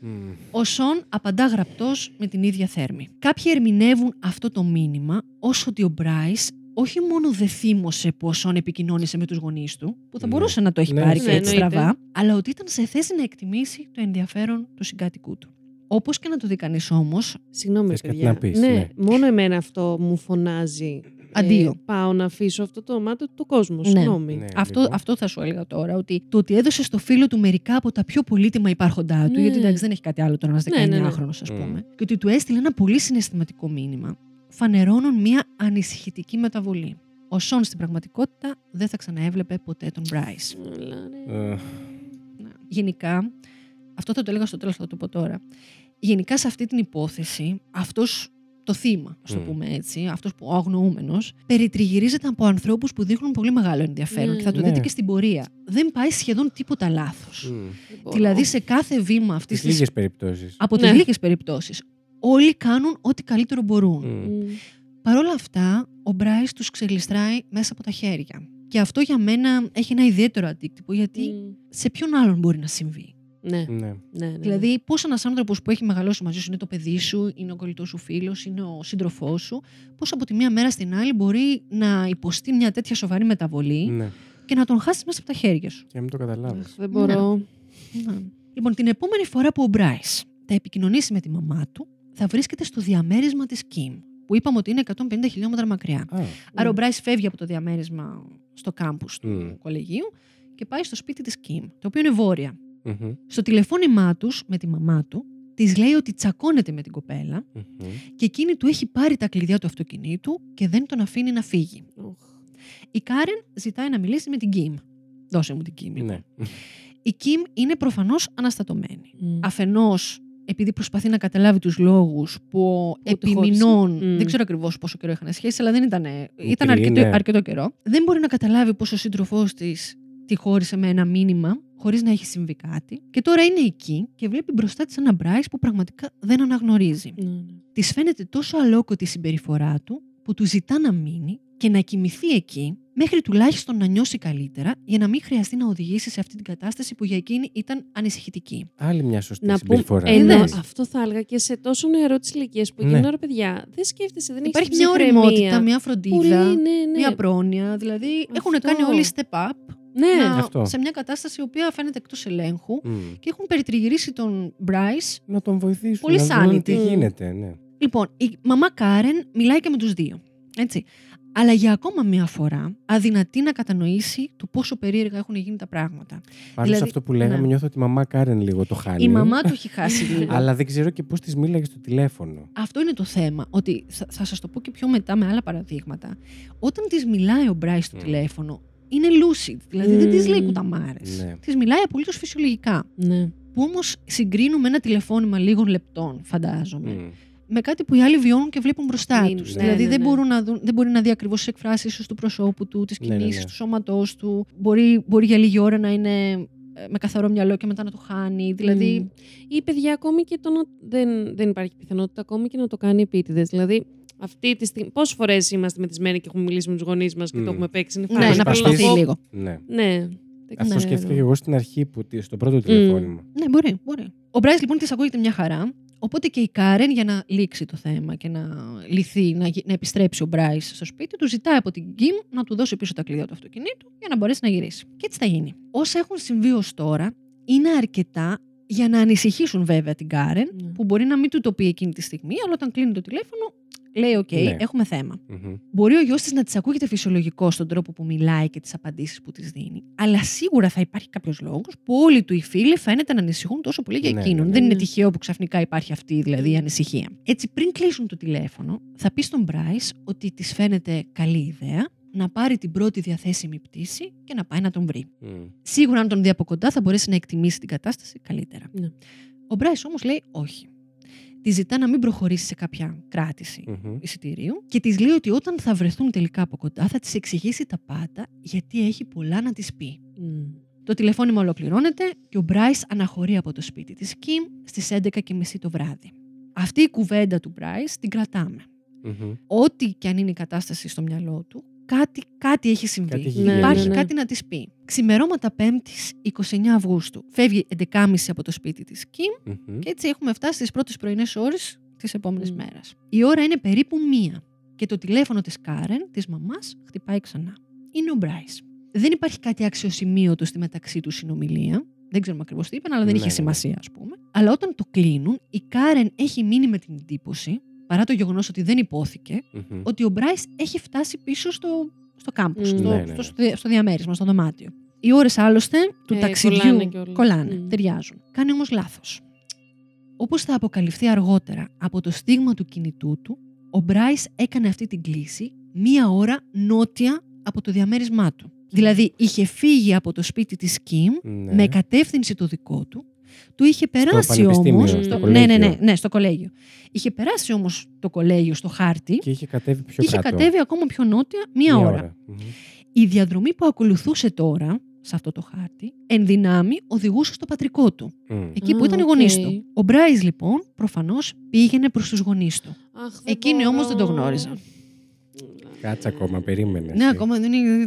Μμ. Ο Σον απαντά γραπτός με την ίδια θέρμη. Κάποιοι ερμηνεύουν αυτό το μήνυμα ως ότι ο Μπράις όχι μόνο δεν θύμωσε που ο Σον επικοινώνησε με τους γονείς του, που θα Ναι. μπορούσε να το έχει Ναι, πάρει ναι, και έτσι εννοείται. στραβά, αλλά ότι ήταν σε θέση να εκτιμήσει το ενδιαφέρον του συγκάτοικού του. Όπως και να το δει κανείς όμως, Συγγνώμη, Θες κάτι παιδιά. να πεις, ναι, ναι. μόνο εμένα αυτό μου φωνάζει Αντίο. Ε, πάω να αφήσω αυτό το μάτι του κόσμου. Ναι. Συγγνώμη. Ναι. Αυτό, λοιπόν. αυτό θα σου έλεγα τώρα. Ότι το ότι έδωσε στο φίλο του μερικά από τα πιο πολύτιμα υπάρχοντά του, Ναι. γιατί εντάξει δεν έχει κάτι άλλο τώρα ένα Ναι, ναι, ναι. 19χρονο, ας Μμ. πούμε, και ότι του έστειλε ένα πολύ συναισθηματικό μήνυμα, φανερώνουν μια ανησυχητική μεταβολή. Ο Σον στην πραγματικότητα δεν θα ξαναέβλεπε ποτέ τον Μπράις. Αλλά, ναι. Ε, Ναι. Γενικά, αυτό θα το έλεγα στο τέλος, θα το πω τώρα. Γενικά σε αυτή την υπόθεση, αυτός το θύμα, ας το Μμ. πούμε έτσι, αυτός που ο αγνοούμενος, περιτριγυρίζεται από ανθρώπους που δείχνουν πολύ μεγάλο ενδιαφέρον Ναι. και θα το Ναι. δείτε και στην πορεία. Δεν πάει σχεδόν τίποτα λάθος. μ. Δεν μπορώ. Δηλαδή σε κάθε βήμα αυτής Στις της... λίγες περιπτώσεις. Από τις Ναι. λίγες περιπτώσεις. Όλοι κάνουν ό,τι καλύτερο μπορούν. Μ. Μμ. Παρ' όλα αυτά, ο Μπράις τους ξεγλιστράει μέσα από τα χέρια. Και αυτό για μένα έχει ένα ιδιαίτερο αντίκτυπο, γιατί Μμ. σε ποιον άλλον μπορεί να συμβεί; Ναι, Ναι. ναι, ναι. Δηλαδή, πώς ένας άνθρωπος που έχει μεγαλώσει μαζί σου, είναι το παιδί σου, είναι ο κολλητός σου φίλος, είναι ο σύντροφός σου, πώς από τη μία μέρα στην άλλη μπορεί να υποστεί μια τέτοια σοβαρή μεταβολή ναι. και να τον χάσεις μέσα από τα χέρια σου. Και να μην το καταλάβεις. Αχ, Δεν μπορώ. Ναι. Λοιπόν, την επόμενη φορά που ο Μπράις θα επικοινωνήσει με τη μαμά του, θα βρίσκεται στο διαμέρισμα της Κιμ, που είπαμε ότι είναι 150 χιλιόμετρα μακριά. Α, Άρα ο Μπράις φεύγει από το διαμέρισμα στο κάμπους του Μμ. κολεγίου και πάει στο σπίτι της Κιμ, το οποίο είναι βόρεια. Μμμ, Στο τηλεφώνημά τους με τη μαμά του, της λέει ότι τσακώνεται με την κοπέλα μμμ. και εκείνη του έχει πάρει τα κλειδιά του αυτοκινήτου και δεν τον αφήνει να φύγει. Οχ. Η Κάρεν ζητάει να μιλήσει με την Κιμ. Δώσε μου την Κιμ. λοιπόν. Ναι. Η Κιμ είναι προφανώς αναστατωμένη. Μμ. Αφενός επειδή προσπαθεί να καταλάβει τους λόγους που τη επιμεινών, χώρισε. Μμ. δεν ξέρω ακριβώς πόσο καιρό είχαν σχέση, αλλά δεν ήταν, ήταν Μικρή, αρκετό, ναι. αρκετό καιρό. Δεν μπορεί να καταλάβει πως ο σύντροφός της τη χώρισε με ένα μήνυμα χωρίς να έχει συμβεί κάτι. Και τώρα είναι εκεί και βλέπει μπροστά της ένα Μπράις που πραγματικά δεν αναγνωρίζει. Ναι, ναι. Της φαίνεται τόσο αλόκοτη η συμπεριφορά του που του ζητά να μείνει και να κοιμηθεί εκεί μέχρι τουλάχιστον να νιώσει καλύτερα για να μην χρειαστεί να οδηγήσει σε αυτή την κατάσταση που για εκείνη ήταν ανησυχητική. Άλλη μια σωστή Να πούμε, συμπεριφορά. ενώ Είδες. αυτό θα έλεγα και σε τόσο νεαρό της ηλικίας που Ναι. εκείνη ώρα, παιδιά, δεν σκέφτεσαι, δεν Υπάρχει έχεις μια ψυχραιμία. ωριμότητα, μια φροντίδα, Πολύ, ναι, ναι. μια πρόνοια. Δηλαδή έχουν Αυτό. κάνει όλοι step up Ναι, να- Αυτό. σε μια κατάσταση η οποία φαίνεται εκτός ελέγχου Μμ. και έχουν περιτριγυρίσει τον Bryce. Να τον βοηθήσουν. Πολύ να δουν sanity. τι γίνεται. Ναι. Λοιπόν, η μαμά Κάρεν μιλάει και με τους δύο. Έτσι. Αλλά για ακόμα μία φορά αδυνατεί να κατανοήσει το πόσο περίεργα έχουν γίνει τα πράγματα. Πάνω Δηλαδή, σε αυτό που λέγαμε, ναι. νιώθω ότι η μαμά Κάρεν λίγο το χάνει. Η μαμά του έχει χάσει λίγο. Αλλά δεν ξέρω και πώς της μίλαγες στο τηλέφωνο. Αυτό είναι το θέμα. Ότι θα, θα σας το πω και πιο μετά με άλλα παραδείγματα. Όταν της μιλάει ο Μπράις στο Mm. τηλέφωνο, είναι lucid. Δηλαδή δεν της λέει Mm. κουταμάρε. Ναι. Της μιλάει απολύτως φυσιολογικά. ναι. Που όμως συγκρίνουμε ένα τηλεφώνημα λίγων λεπτών, φαντάζομαι, Μμ. με κάτι που οι άλλοι βιώνουν και βλέπουν μπροστά Ναι, τους. ναι, δηλαδή ναι, δεν, ναι. μπορούν να δουν, δεν μπορεί να δει ακριβώς τις εκφράσεις ίσως του προσώπου του, τι Ναι, ναι, κινήσει ναι. του σώματός του. Μπορεί, μπορεί για λίγη ώρα να είναι ε, με καθαρό μυαλό και μετά να το χάνει. Δηλαδή. Μμ. Ή παιδιά, ακόμη και το να. Δεν, δεν υπάρχει πιθανότητα ακόμη και να το κάνει επίτηδες. Δηλαδή, αυτή τη στιγμή. Πόσες φορές είμαστε μεθυσμένοι και έχουμε μιλήσει με τους γονείς μας και Μμ. το έχουμε παίξει. Είναι Ναι, φάση. να προσπαθείς. προσπαθεί λίγο. Ναι. Ναι. δεν Αυτό ξέρω. σκέφτηκα και εγώ στην αρχή, που, στο πρώτο τηλεφώνημα. Ναι, μπορεί, μπορεί. Ο Μπράις λοιπόν της ακούγεται μια χαρά. Οπότε και η Κάρεν για να λήξει το θέμα και να λυθεί, να, γι- να επιστρέψει ο Μπράις στο σπίτι του, ζητάει από την Κιμ να του δώσει πίσω τα κλειδιά του αυτοκινήτου για να μπορέσει να γυρίσει. Και έτσι θα γίνει. Όσα έχουν συμβεί ως τώρα είναι αρκετά για να ανησυχήσουν βέβαια την Κάρεν, Ναι. που μπορεί να μην του το πει εκείνη τη στιγμή, αλλά όταν κλείνει το τηλέφωνο, λέει: Οκ, Ναι. έχουμε θέμα. Μμμ. Μπορεί ο γιος της να της ακούγεται φυσιολογικό στον τρόπο που μιλάει και τις απαντήσεις που της δίνει. Αλλά σίγουρα θα υπάρχει κάποιος λόγος που όλοι του οι φίλοι φαίνεται να ανησυχούν τόσο πολύ για Ναι, εκείνον. ναι, ναι. Δεν είναι Ναι. τυχαίο που ξαφνικά υπάρχει αυτή δηλαδή η ανησυχία. Έτσι, πριν κλείσουν το τηλέφωνο, θα πει στον Μπράις ότι της φαίνεται καλή ιδέα να πάρει την πρώτη διαθέσιμη πτήση και να πάει να τον βρει. Μμ. Σίγουρα, αν τον δει από κοντά, θα μπορέσει να εκτιμήσει την κατάσταση καλύτερα. Ναι. Ο Μπράις όμως λέει όχι. Τη ζητά να μην προχωρήσει σε κάποια κράτηση Μμμ. εισιτηρίου και της λέει ότι όταν θα βρεθούν τελικά από κοντά θα της εξηγήσει τα πάντα γιατί έχει πολλά να της πει. Μμ. Το τηλεφώνημα ολοκληρώνεται και ο Μπράις αναχωρεί από το σπίτι της Κιμ στις 11.30 το βράδυ. Αυτή η κουβέντα του Μπράις την κρατάμε. Μμμ. Ό,τι και αν είναι η κατάσταση στο μυαλό του, κάτι, κάτι έχει συμβεί. Κάτι έχει Ναι, Υπάρχει ναι, ναι. κάτι να της πει. Ξημερώματα 5η 29 Αυγούστου. Φεύγει 11.30 από το σπίτι της Κιμ Μμμ. και έτσι έχουμε φτάσει στις πρώτες πρωινές ώρες της επόμενης Μμ. μέρας. Η ώρα είναι περίπου μία και το τηλέφωνο της Κάρεν, της μαμάς, χτυπάει ξανά. Είναι ο Μπράις. Δεν υπάρχει κάτι αξιοσημείωτο στη μεταξύ του συνομιλία. Δεν ξέρουμε ακριβώς τι είπαν, αλλά δεν Ναι, είχε ναι. σημασία, ας πούμε. Αλλά όταν το κλείνουν, η Κάρεν έχει μείνει με την εντύπωση παρά το γεγονός ότι δεν υπόθηκε, Μμμ. ότι ο Μπράις έχει φτάσει πίσω στο, στο κάμπους, Μμ. στο, Ναι, ναι, ναι. στο, στο διαμέρισμα, στο δωμάτιο. Οι ώρες άλλωστε του Ε, ταξιδιού κολλάνε κιόλας. κολλάνε, Μμ. ταιριάζουν. Κάνει όμως λάθος. Όπως θα αποκαλυφθεί αργότερα από το στίγμα του κινητού του, ο Μπράις έκανε αυτή την κλίση μία ώρα νότια από το διαμέρισμά του. Δηλαδή είχε φύγει από το σπίτι της Κιμ Ναι. με κατεύθυνση το δικό του. Του είχε περάσει πανεπιστήμιο, όμως... στο ναι, κολέγιο. ναι, ναι, ναι, στο κολέγιο. Είχε περάσει όμως το κολέγιο στο χάρτη Και είχε κατέβει πιο και είχε κάτω. κατέβει ακόμα πιο νότια μία, ώρα. Μμμ. Η διαδρομή που ακολουθούσε τώρα, σε αυτό το χάρτη, εν δυνάμει οδηγούσε στο πατρικό του, Μμ. εκεί που Α, ήταν οι οκ. γονείς του. Ο Μπράις λοιπόν προφανώς πήγαινε προς τους γονείς του. Αχ, δεν Εκείνοι όμως δεν το μπορώ. γνώριζαν. Κάτσε ακόμα, περίμενε. Ναι, εσύ. ακόμα δεν είναι.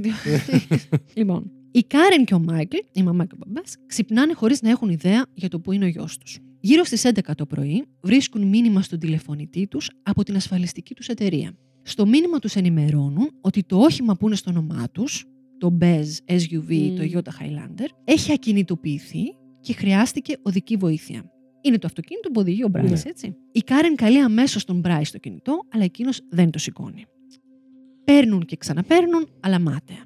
λοιπόν, η Κάρεν και ο Μάικλ, η μαμά και ο μπαμπάς, ξυπνάνε χωρίς να έχουν ιδέα για το που είναι ο γιος τους. Γύρω στις 11 το πρωί βρίσκουν μήνυμα στον τηλεφωνητή τους από την ασφαλιστική τους εταιρεία. Στο μήνυμα τους ενημερώνουν ότι το όχημα που είναι στο όνομά τους, το Bez SUV, Μμμ. το Toyota Highlander, έχει ακινητοποιηθεί και χρειάστηκε οδική βοήθεια. Είναι το αυτοκίνητο που οδηγεί ο Μπράι, Ναι. έτσι. Η Κάρεν καλεί αμέσως τον Μπράι στο κινητό, αλλά εκείνος δεν το σηκώνει. Παίρνουν και ξαναπαίρνουν, αλλά μάταια.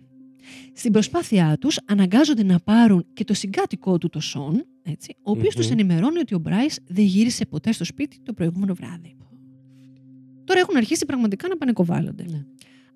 Στην προσπάθειά τους αναγκάζονται να πάρουν και το συγκάτοικό του το Σον, έτσι, ο οποίος Μμμ. τους ενημερώνει ότι ο Μπράις δεν γύρισε ποτέ στο σπίτι το προηγούμενο βράδυ. Τώρα έχουν αρχίσει πραγματικά να πανικοβάλλονται. Ναι.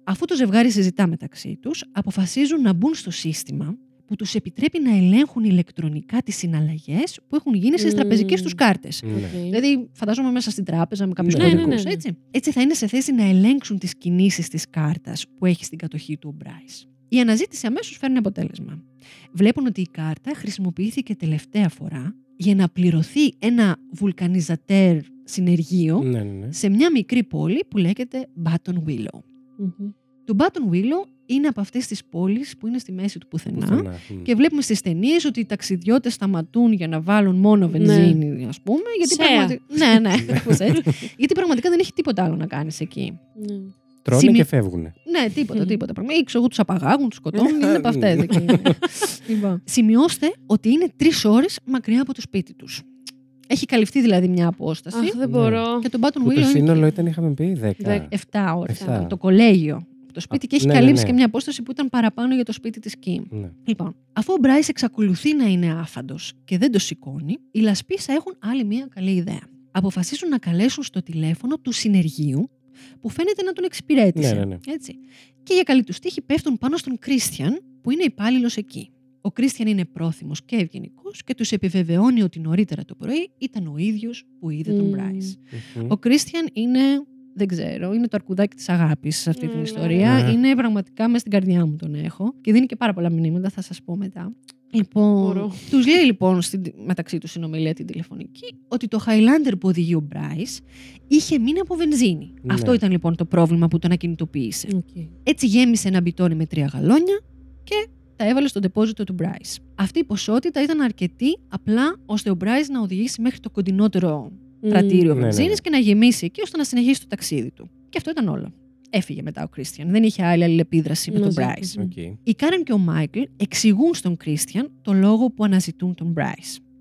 Αφού το ζευγάρι συζητά μεταξύ τους, αποφασίζουν να μπουν στο σύστημα που τους επιτρέπει να ελέγχουν ηλεκτρονικά τις συναλλαγές που έχουν γίνει στις Μμμ. τραπεζικές τους κάρτες. Ναι. Οκ. Δηλαδή, φαντάζομαι μέσα στην τράπεζα με κάποιους Ναι, ναι, ναι, ναι, ναι. έτσι. Έτσι θα είναι σε θέση να ελέγξουν τις κινήσεις της κάρτας που έχει στην κατοχή του ο Μπράις. Η αναζήτηση αμέσως φέρνει αποτέλεσμα. Βλέπουν ότι η κάρτα χρησιμοποιήθηκε τελευταία φορά για να πληρωθεί ένα βουλκανιζατέρ συνεργείο Ναι, ναι, ναι. σε μια μικρή πόλη που λέγεται Button Willow. Μμμ. Το Button Willow είναι από αυτές τις πόλεις που είναι στη μέση του πουθενά. Πουθενά. Μμ. Και βλέπουμε στις ταινίες ότι οι ταξιδιώτες σταματούν για να βάλουν μόνο Ναι. βενζίνη, ας πούμε. Γιατί Σέα. πραγματι- Ναι, ναι, κάπως έτσι. γιατί πραγματικά δεν έχει τίποτα άλλο να κάνεις εκεί. Ναι. Τρώνε Σημει- και φεύγουν. Ναι, τίποτα, Μμμ. τίποτα. Πράγμα. Ή ξέρω εγώ, τους απαγάγουν, τους σκοτώνουν, είναι από αυτές. Ναι. λοιπόν. Σημειώστε ότι είναι τρεις ώρες μακριά από το σπίτι τους. Έχει καλυφθεί δηλαδή μια απόσταση. Αχ, δεν Ναι. μπορώ. Και το Button Που Willow το είναι σύνολο ήταν, είχαμε πει, 10. Δέκα. 7 ώρες. Εφτά. Το κολέγιο. Το σπίτι Α, και έχει ναι, ναι, καλύψει ναι. και μια απόσταση που ήταν παραπάνω για το σπίτι της Κιμ. Ναι. Λοιπόν, αφού ο Μπράις εξακολουθεί να είναι άφαντος και δεν το σηκώνει, οι Λασπίσα έχουν άλλη μία καλή ιδέα. Αποφασίζουν να καλέσουν στο τηλέφωνο του συνεργείου που φαίνεται να τον εξυπηρέτησε. Ναι, ναι, ναι. Έτσι. Και για καλή του τύχη πέφτουν πάνω στον Κρίστιαν που είναι υπάλληλος εκεί. Ο Κρίστιαν είναι πρόθυμος και ευγενικός και τους επιβεβαιώνει ότι νωρίτερα το πρωί ήταν ο ίδιος που είδε τον Μμμ. Μπράις. Μμμ. Ο Κρίστιαν είναι, δεν ξέρω, είναι το αρκουδάκι της αγάπης σε αυτή την Ναι. ιστορία. Ναι. Είναι πραγματικά μέσα στην καρδιά μου τον έχω. Και δίνει και πάρα πολλά μηνύματα, θα σας πω μετά. Λοιπόν, Μπορώ. τους λέει λοιπόν στην, μεταξύ τους συνομιλία την τηλεφωνική ότι το Highlander που οδηγεί ο Μπράις είχε μείνει από βενζίνη. Ναι. Αυτό ήταν λοιπόν το πρόβλημα που τον ακινητοποίησε. Οκ. Έτσι γέμισε ένα μπιτόνι με τρία γαλόνια και τα έβαλε στο τεπόζιτο του Μπράις. Αυτή η ποσότητα ήταν αρκετή απλά ώστε ο Μπράις να οδηγήσει μέχρι το κοντινότερο πρατήριο Ναι, ναι, βενζίνης ναι. και να γεμίσει εκεί ώστε να συνεχίσει το ταξίδι του. Και αυτό ήταν όλο. Έφυγε μετά ο Κρίστιαν. Δεν είχε άλλη αλληλεπίδραση με τον Μαζί Μπράις. του. Οκ. Η Κάρεν και ο Μάικλ εξηγούν στον Κρίστιαν το λόγο που αναζητούν τον Μπράις.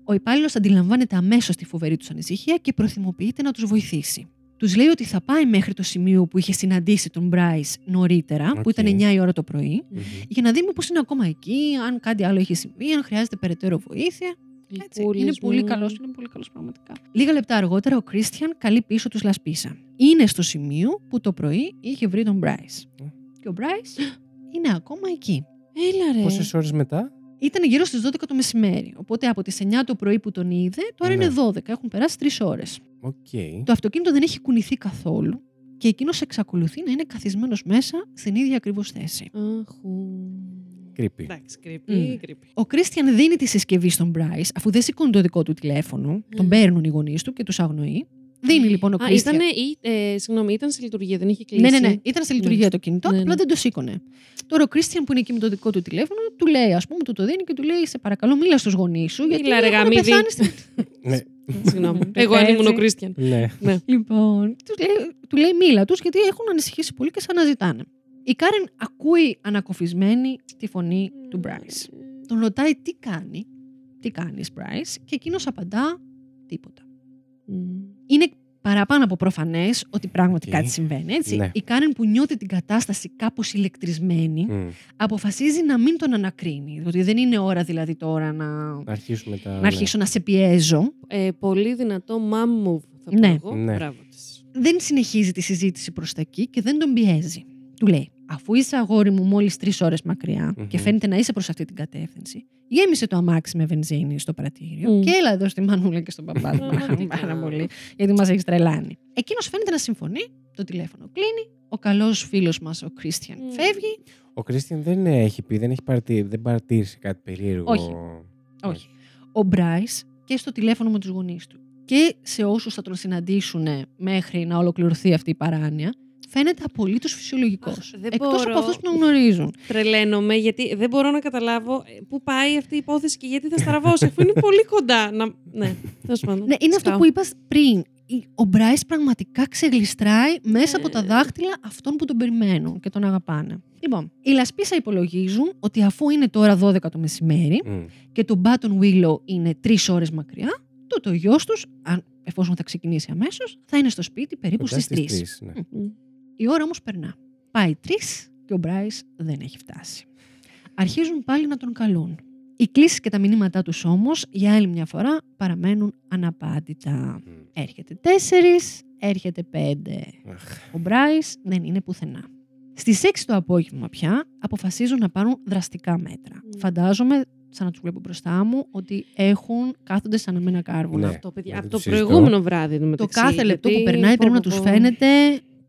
Ο υπάλληλος αντιλαμβάνεται αμέσως τη φοβερή τους ανησυχία και προθυμοποιείται να τους βοηθήσει. Τους λέει ότι θα πάει μέχρι το σημείο που είχε συναντήσει τον Μπράις νωρίτερα, που Οκ. ήταν 9 η ώρα το πρωί, Μμμ. για να δει μήπως είναι ακόμα εκεί, αν κάτι άλλο έχει συμβεί, αν χρειάζεται περαιτέρω βοήθεια. Έτσι. Γλυκούλης Είναι πολύ μου. καλός, είναι πολύ καλός πραγματικά. Λίγα λεπτά αργότερα, ο Κρίστιαν καλεί πίσω τους Λασπίσα. Είναι στο σημείο που το πρωί είχε βρει τον Μπράις. Ε. Και ο Μπράις είναι ακόμα εκεί. Έλα ρε. Πόσες ώρες μετά; Ήταν γύρω στις 12 το μεσημέρι. Οπότε από τις 9 το πρωί που τον είδε, τώρα Ναι. είναι 12. Έχουν περάσει 3 ώρες. Οκ. Το αυτοκίνητο δεν έχει κουνηθεί καθόλου και εκείνος εξακολουθεί να είναι καθισμένος μέσα στην ίδια ακριβώς θέση. Αχου. Creepy. Εντάξει, Μμ. κρύπη, κρύπη. Ο Κρίστιαν δίνει τη συσκευή στον Μπράι, αφού δεν σηκώνει το δικό του τηλέφωνο, τον παίρνουν οι γονείς του και τους αγνοεί. Δίνει λοιπόν ο Α, Κρίστιαν. ήτανε, ή, ε, συγγνώμη, ήταν σε λειτουργία, δεν είχε κλείσει; Ναι, ναι, ναι. Ήταν σε λειτουργία Ναι. το κινητό, Ναι, απλά ναι. δεν το σήκωνε. Τώρα ο Κρίστιαν που είναι εκεί με το δικό του τηλέφωνο, του λέει, ας πούμε, του το δίνει και του λέει: Σε παρακαλώ, μίλα στους γονείς σου. Γιατί Μίλα, ρε, έχουν γαμίδι. πεθάνει στην. Ναι. Συγγνώμη. Εγώ αν ήμουν ο Έτσι. Κρίστιαν. ναι. Λοιπόν, του λέει, του λέει μίλα τους γιατί έχουν ανησυχήσει πολύ και σε αναζητάνε. Η Κάρεν ακούει ανακοφισμένη τη φωνή του Μπράις. Τον ρωτάει τι κάνει, τι κάνεις Μπράις και εκείνος απαντά τίποτα. Μμ. Είναι παραπάνω από προφανές ότι πράγματι Οκ. κάτι συμβαίνει. Έτσι. Ναι. Η Κάρεν που νιώθει την κατάσταση κάπως ηλεκτρισμένη, Μμ. αποφασίζει να μην τον ανακρίνει. Ότι δεν είναι ώρα δηλαδή τώρα να, Να αρχίσουμε τα. να αρχίσω να σε πιέζω. Ε, πολύ δυνατό mom move, θα πω Ναι. εγώ. Ναι. Μπράβο της. Δεν συνεχίζει τη συζήτηση προς τα εκεί και δεν τον πιέζει. Του λέει: Αφού είσαι αγόρι μου μόλις τρεις ώρες μακριά Μμμ. και φαίνεται να είσαι προς αυτή την κατεύθυνση, γέμισε το αμάξι με βενζίνη στο πρατήριο Μμ. και έλα εδώ στη Μανούλα και στον παπά. σου. Πραγματικά. Πάρα πολύ. Γιατί μας έχεις τρελάνει. Εκείνος φαίνεται να συμφωνεί. Το τηλέφωνο κλείνει. Ο καλός φίλος μας, ο Κρίστιαν, Μμ. φεύγει. Ο Κρίστιαν δεν έχει πει, δεν έχει παρατηρήσει, δεν παρατήρησε κάτι περίεργο. Όχι. Όχι. Ο Μπράις και στο τηλέφωνο με τους γονείς του και σε όσους θα τον συναντήσουν μέχρι να ολοκληρωθεί αυτή η παράνοια, φαίνεται απολύτως φυσιολογικός. Αχ, δεν Εκτός μπορώ. από αυτούς που τον γνωρίζουν. Τρελαίνομαι γιατί δεν μπορώ να καταλάβω ε, πού πάει αυτή η υπόθεση και γιατί θα στραβώσει, αφού είναι πολύ κοντά. Να... Ναι, τέλος πάντων. Ναι, είναι αυτό Σκάω. που είπα πριν. Η- Ο Μπράις πραγματικά ξεγλιστράει μέσα από τα Ε. δάχτυλα αυτών που τον περιμένουν και τον αγαπάνε. Λοιπόν, οι Λασπίσα υπολογίζουν ότι αφού είναι τώρα 12 το μεσημέρι Μμ. και το Button Willow είναι 3 ώρες μακριά, τότε ο γιος τους, εφόσον θα ξεκινήσει αμέσως, θα είναι στο σπίτι περίπου Κοντά στις 3. στις τρεις, ναι. Μμ. Η ώρα όμως περνά. Πάει 3 και ο Μπράις δεν έχει φτάσει. Αρχίζουν πάλι να τον καλούν. Οι κλήσεις και τα μηνύματά τους όμως για άλλη μια φορά παραμένουν αναπάντητα. Μμ. Έρχεται 4, έρχεται 5. Αχ. Ο Μπράις δεν είναι πουθενά. Στις 6 το απόγευμα πια αποφασίζουν να πάρουν δραστικά μέτρα. Μμ. Φαντάζομαι, σαν να τους βλέπω μπροστά μου, ότι έχουν κάθονται σαν εμένα κάρβουνα. Ναι. Αυτό, παιδιά, δεν από το το συζητώ. προηγούμενο βράδυ. Το μεταξύ, κάθε λεπτό που γιατί, περνάει πρέπει πω, να πω, τους πω. φαίνεται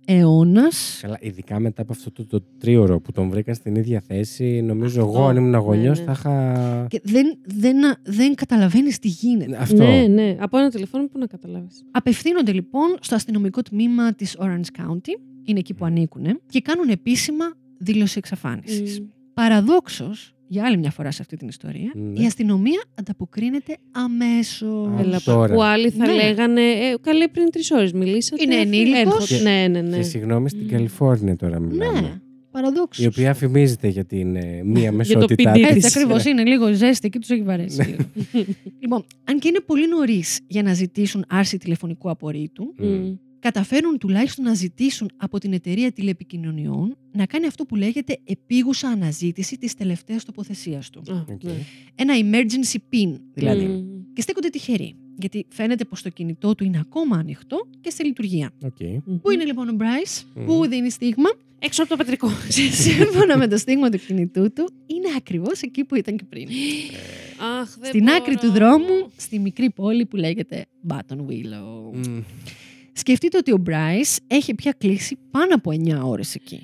αιώνας. Καλά, ειδικά μετά από αυτό το, το τρίωρο που τον βρήκαν στην ίδια θέση, νομίζω Αυτό, εγώ αν ήμουν ναι, γονιός ναι. θα είχα. Και δεν, δεν, δεν καταλαβαίνεις τι γίνεται. Αυτό. Ναι, ναι. Από ένα τηλεφώνημα που να καταλάβεις. Απευθύνονται λοιπόν στο αστυνομικό τμήμα της Orange County, είναι εκεί που ανήκουν, και κάνουν επίσημα δήλωση εξαφάνισης. Παραδόξως, για άλλη μια φορά σε αυτή την ιστορία, Ναι. η αστυνομία ανταποκρίνεται αμέσως. Α, Έλα, τώρα. που άλλοι θα Ναι. λέγανε. Ε, καλέ πριν τρεις ώρες μιλήσατε. Είναι αυτοί ενήλικος. έρχονται. Και- Ναι, ναι, ναι. Και συγγνώμη στην Μμ. Καλιφόρνια τώρα μιλάμε. Ναι, παραδόξως. Η οποία φημίζεται για την ε, μία μεσότητά πηδί της. Έτσι της. ακριβώς είναι, λίγο ζέστη και τους έχει βαρέσει. Ναι. λίγο. λοιπόν, αν και είναι πολύ νωρίς για να ζητήσουν άρση τηλεφωνικού απορρίτου, Μμ. Μμ. καταφέρουν τουλάχιστον να ζητήσουν από την εταιρεία τηλεπικοινωνιών να κάνει αυτό που λέγεται επείγουσα αναζήτηση της τελευταίας τοποθεσίας του. Α, Οκ. ναι. Ένα emergency ping δηλαδή. Μμ. Και στέκονται τυχεροί, γιατί φαίνεται πως το κινητό του είναι ακόμα ανοιχτό και σε λειτουργία. Οκ. Μμμ. Πού είναι λοιπόν ο Μπράις, Μμμ. πού δίνει στίγμα; Έξω από το πατρικό. Σύμφωνα με το στίγμα του κινητού του, είναι ακριβώς εκεί που ήταν και πριν. Αχ, δεν Στην μπορώ. άκρη του δρόμου, στη μικρή πόλη που λέγεται Button Willow. Μμ. Σκεφτείτε ότι ο Μπράις έχει πια κλείσει πάνω από 9 ώρες εκεί.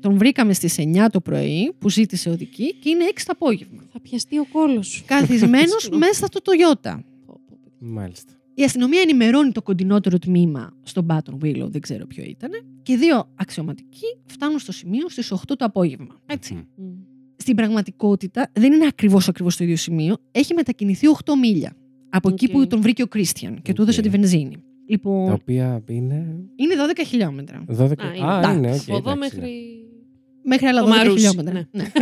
Τον βρήκαμε στις 9 το πρωί που ζήτησε οδική και είναι 6 το απόγευμα. Θα πιαστεί ο κόλος σου. Καθισμένος Συγγνώμη. μέσα στο Toyota. Πω, πω, πω. Μάλιστα. Η αστυνομία ενημερώνει το κοντινότερο τμήμα στο Button Willow, δεν ξέρω ποιο ήταν, και δύο αξιωματικοί φτάνουν στο σημείο στις 8 το απόγευμα. Έτσι. Μμ. Μμ. Στην πραγματικότητα δεν είναι ακριβώς ακριβώς το ίδιο σημείο, έχει μετακινηθεί 8 μίλια από εκεί Οκ. που τον βρήκε ο Κρίστιαν και του Οκ. έδωσε τη βενζίνη. Λοιπόν, Τα οποία είναι. είναι 12 χιλιόμετρα. 12. Α, είναι. Α, Εντάξει. είναι. οκ, Από εδώ εντάξει, ναι. μέχρι. Μέχρι άλλα Το 12 Μαρούσι, χιλιόμετρα. ναι. Ναι.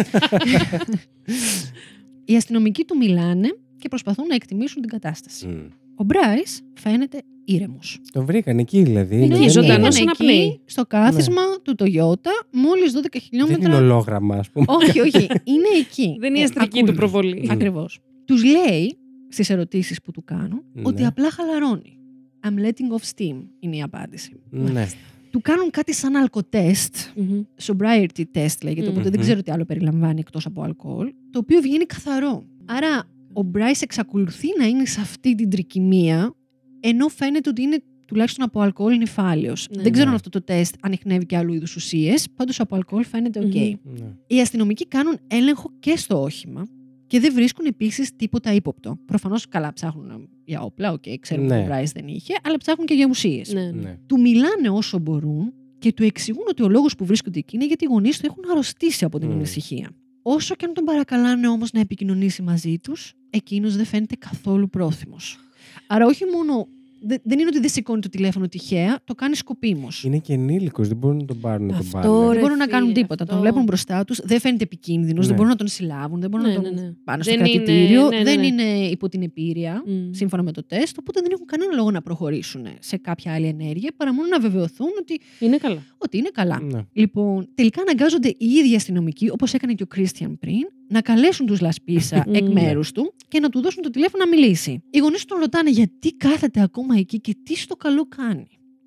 Οι αστυνομικοί του μιλάνε και προσπαθούν να εκτιμήσουν την κατάσταση. Μμ. Ο Μπράις φαίνεται ήρεμος. Τον βρήκαν εκεί δηλαδή. Εκεί, δεν είναι- ζωντανός. Ήταν αναπνέει. εκεί στο κάθισμα του Toyota, μόλις 12 Δεν είναι χιλιόμετρα. ολόγραμμα, ας πούμε. όχι, όχι. Είναι εκεί. Δεν είναι η Ε, αστρική ακούνε. του προβολή. Μμ. Ακριβώς. Τους λέει στις ερωτήσεις που του κάνουν Ναι. ότι απλά χαλαρώνει. I'm letting off steam είναι η απάντηση. Ναι. Του κάνουν κάτι σαν αλκοτέστ, Μμμ. sobriety test λέγεται, οπότε δεν Μμμ. ξέρω τι άλλο περιλαμβάνει εκτός από αλκοόλ, το οποίο βγαίνει καθαρό. Άρα ο Μπράις εξακολουθεί να είναι σε αυτή την τρικυμία, ενώ φαίνεται ότι είναι τουλάχιστον από αλκοόλ νηφάλιος. Ναι. δεν ξέρω Ναι. αν αυτό το τεστ ανιχνεύει και άλλου είδους ουσίες, πάντως από αλκοόλ φαίνεται οκ. Μμμ. Ναι. Οι αστυνομικοί κάνουν έλεγχο και στο όχημα και δεν βρίσκουν επίσης τίποτα ύποπτο. Προφανώς καλά ψάχνουν για όπλα, οκ, ξέρουμε Ναι. ότι ο Μπράις δεν είχε, αλλά ψάχνουν και για ουσίες Ναι, ναι. Ναι. του μιλάνε όσο μπορούν και του εξηγούν ότι ο λόγος που βρίσκονται εκεί είναι γιατί οι γονείς του έχουν αρρωστήσει από την Μμμ. ανησυχία. Όσο και αν τον παρακαλάνε όμως να επικοινωνήσει μαζί τους, εκείνος δεν φαίνεται καθόλου πρόθυμος. Άρα, όχι μόνο δε- δεν είναι ότι δεν σηκώνει το τηλέφωνο τυχαία, το κάνει σκοπίμως. Είναι και ενήλικος, δεν μπορούν να τον πάρουν να τον Αυτό, πάρουν. Δεν ρε μπορούν να κάνουν φίλε, τίποτα. αυτό. Τον βλέπουν μπροστά τους, δεν φαίνεται επικίνδυνος, Ναι. δεν μπορούν να τον συλλάβουν, δεν μπορούν Ναι, να τον ναι, ναι. πάνε στο Δεν είναι- κρατητήριο, ναι, ναι, δεν ναι. είναι υπό την επίρρεια. Μμ. Σύμφωνα με το τεστ, οπότε δεν έχουν κανένα λόγο να προχωρήσουν σε κάποια άλλη ενέργεια παρά μόνο να βεβαιωθούν ότι, Είναι καλά. ότι είναι καλά. Ναι. Λοιπόν, τελικά αναγκάζονται οι ίδιοι αστυνομικοί, όπως έκανε και ο Κρίστιαν πριν, να καλέσουν τους Λασπίσα εκ Μμμ. μέρους του και να του δώσουν το τηλέφωνο να μιλήσει. Οι γονείς τον ρωτάνε γιατί κάθεται ακόμα εκεί και τι στο καλό κάνει.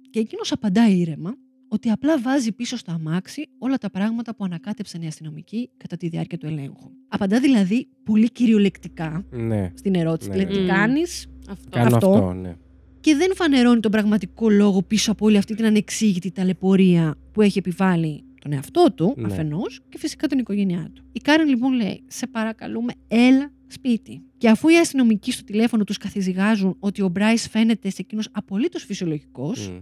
Και εκείνος απαντά ήρεμα ότι απλά βάζει πίσω στο αμάξι όλα τα πράγματα που ανακάτεψαν οι αστυνομικοί κατά τη διάρκεια του ελέγχου. Απαντά δηλαδή πολύ κυριολεκτικά ναι. στην ερώτηση. Ναι. Δηλαδή, τι Μμ. κάνεις, Αυτό. Κάνω Αυτό. αυτό, ναι. και δεν φανερώνει τον πραγματικό λόγο πίσω από όλη αυτή την ανεξήγητη ταλαιπωρία που έχει επιβάλει τον εαυτό του Ναι. αφενός και φυσικά την οικογένειά του. Η Κάρεν λοιπόν λέει: Σε παρακαλούμε, έλα σπίτι. Και αφού οι αστυνομικοί στο τηλέφωνο τους καθιζυγάζουν ότι ο Μπράις φαίνεται σε εκείνος απολύτως φυσιολογικός, Μμ.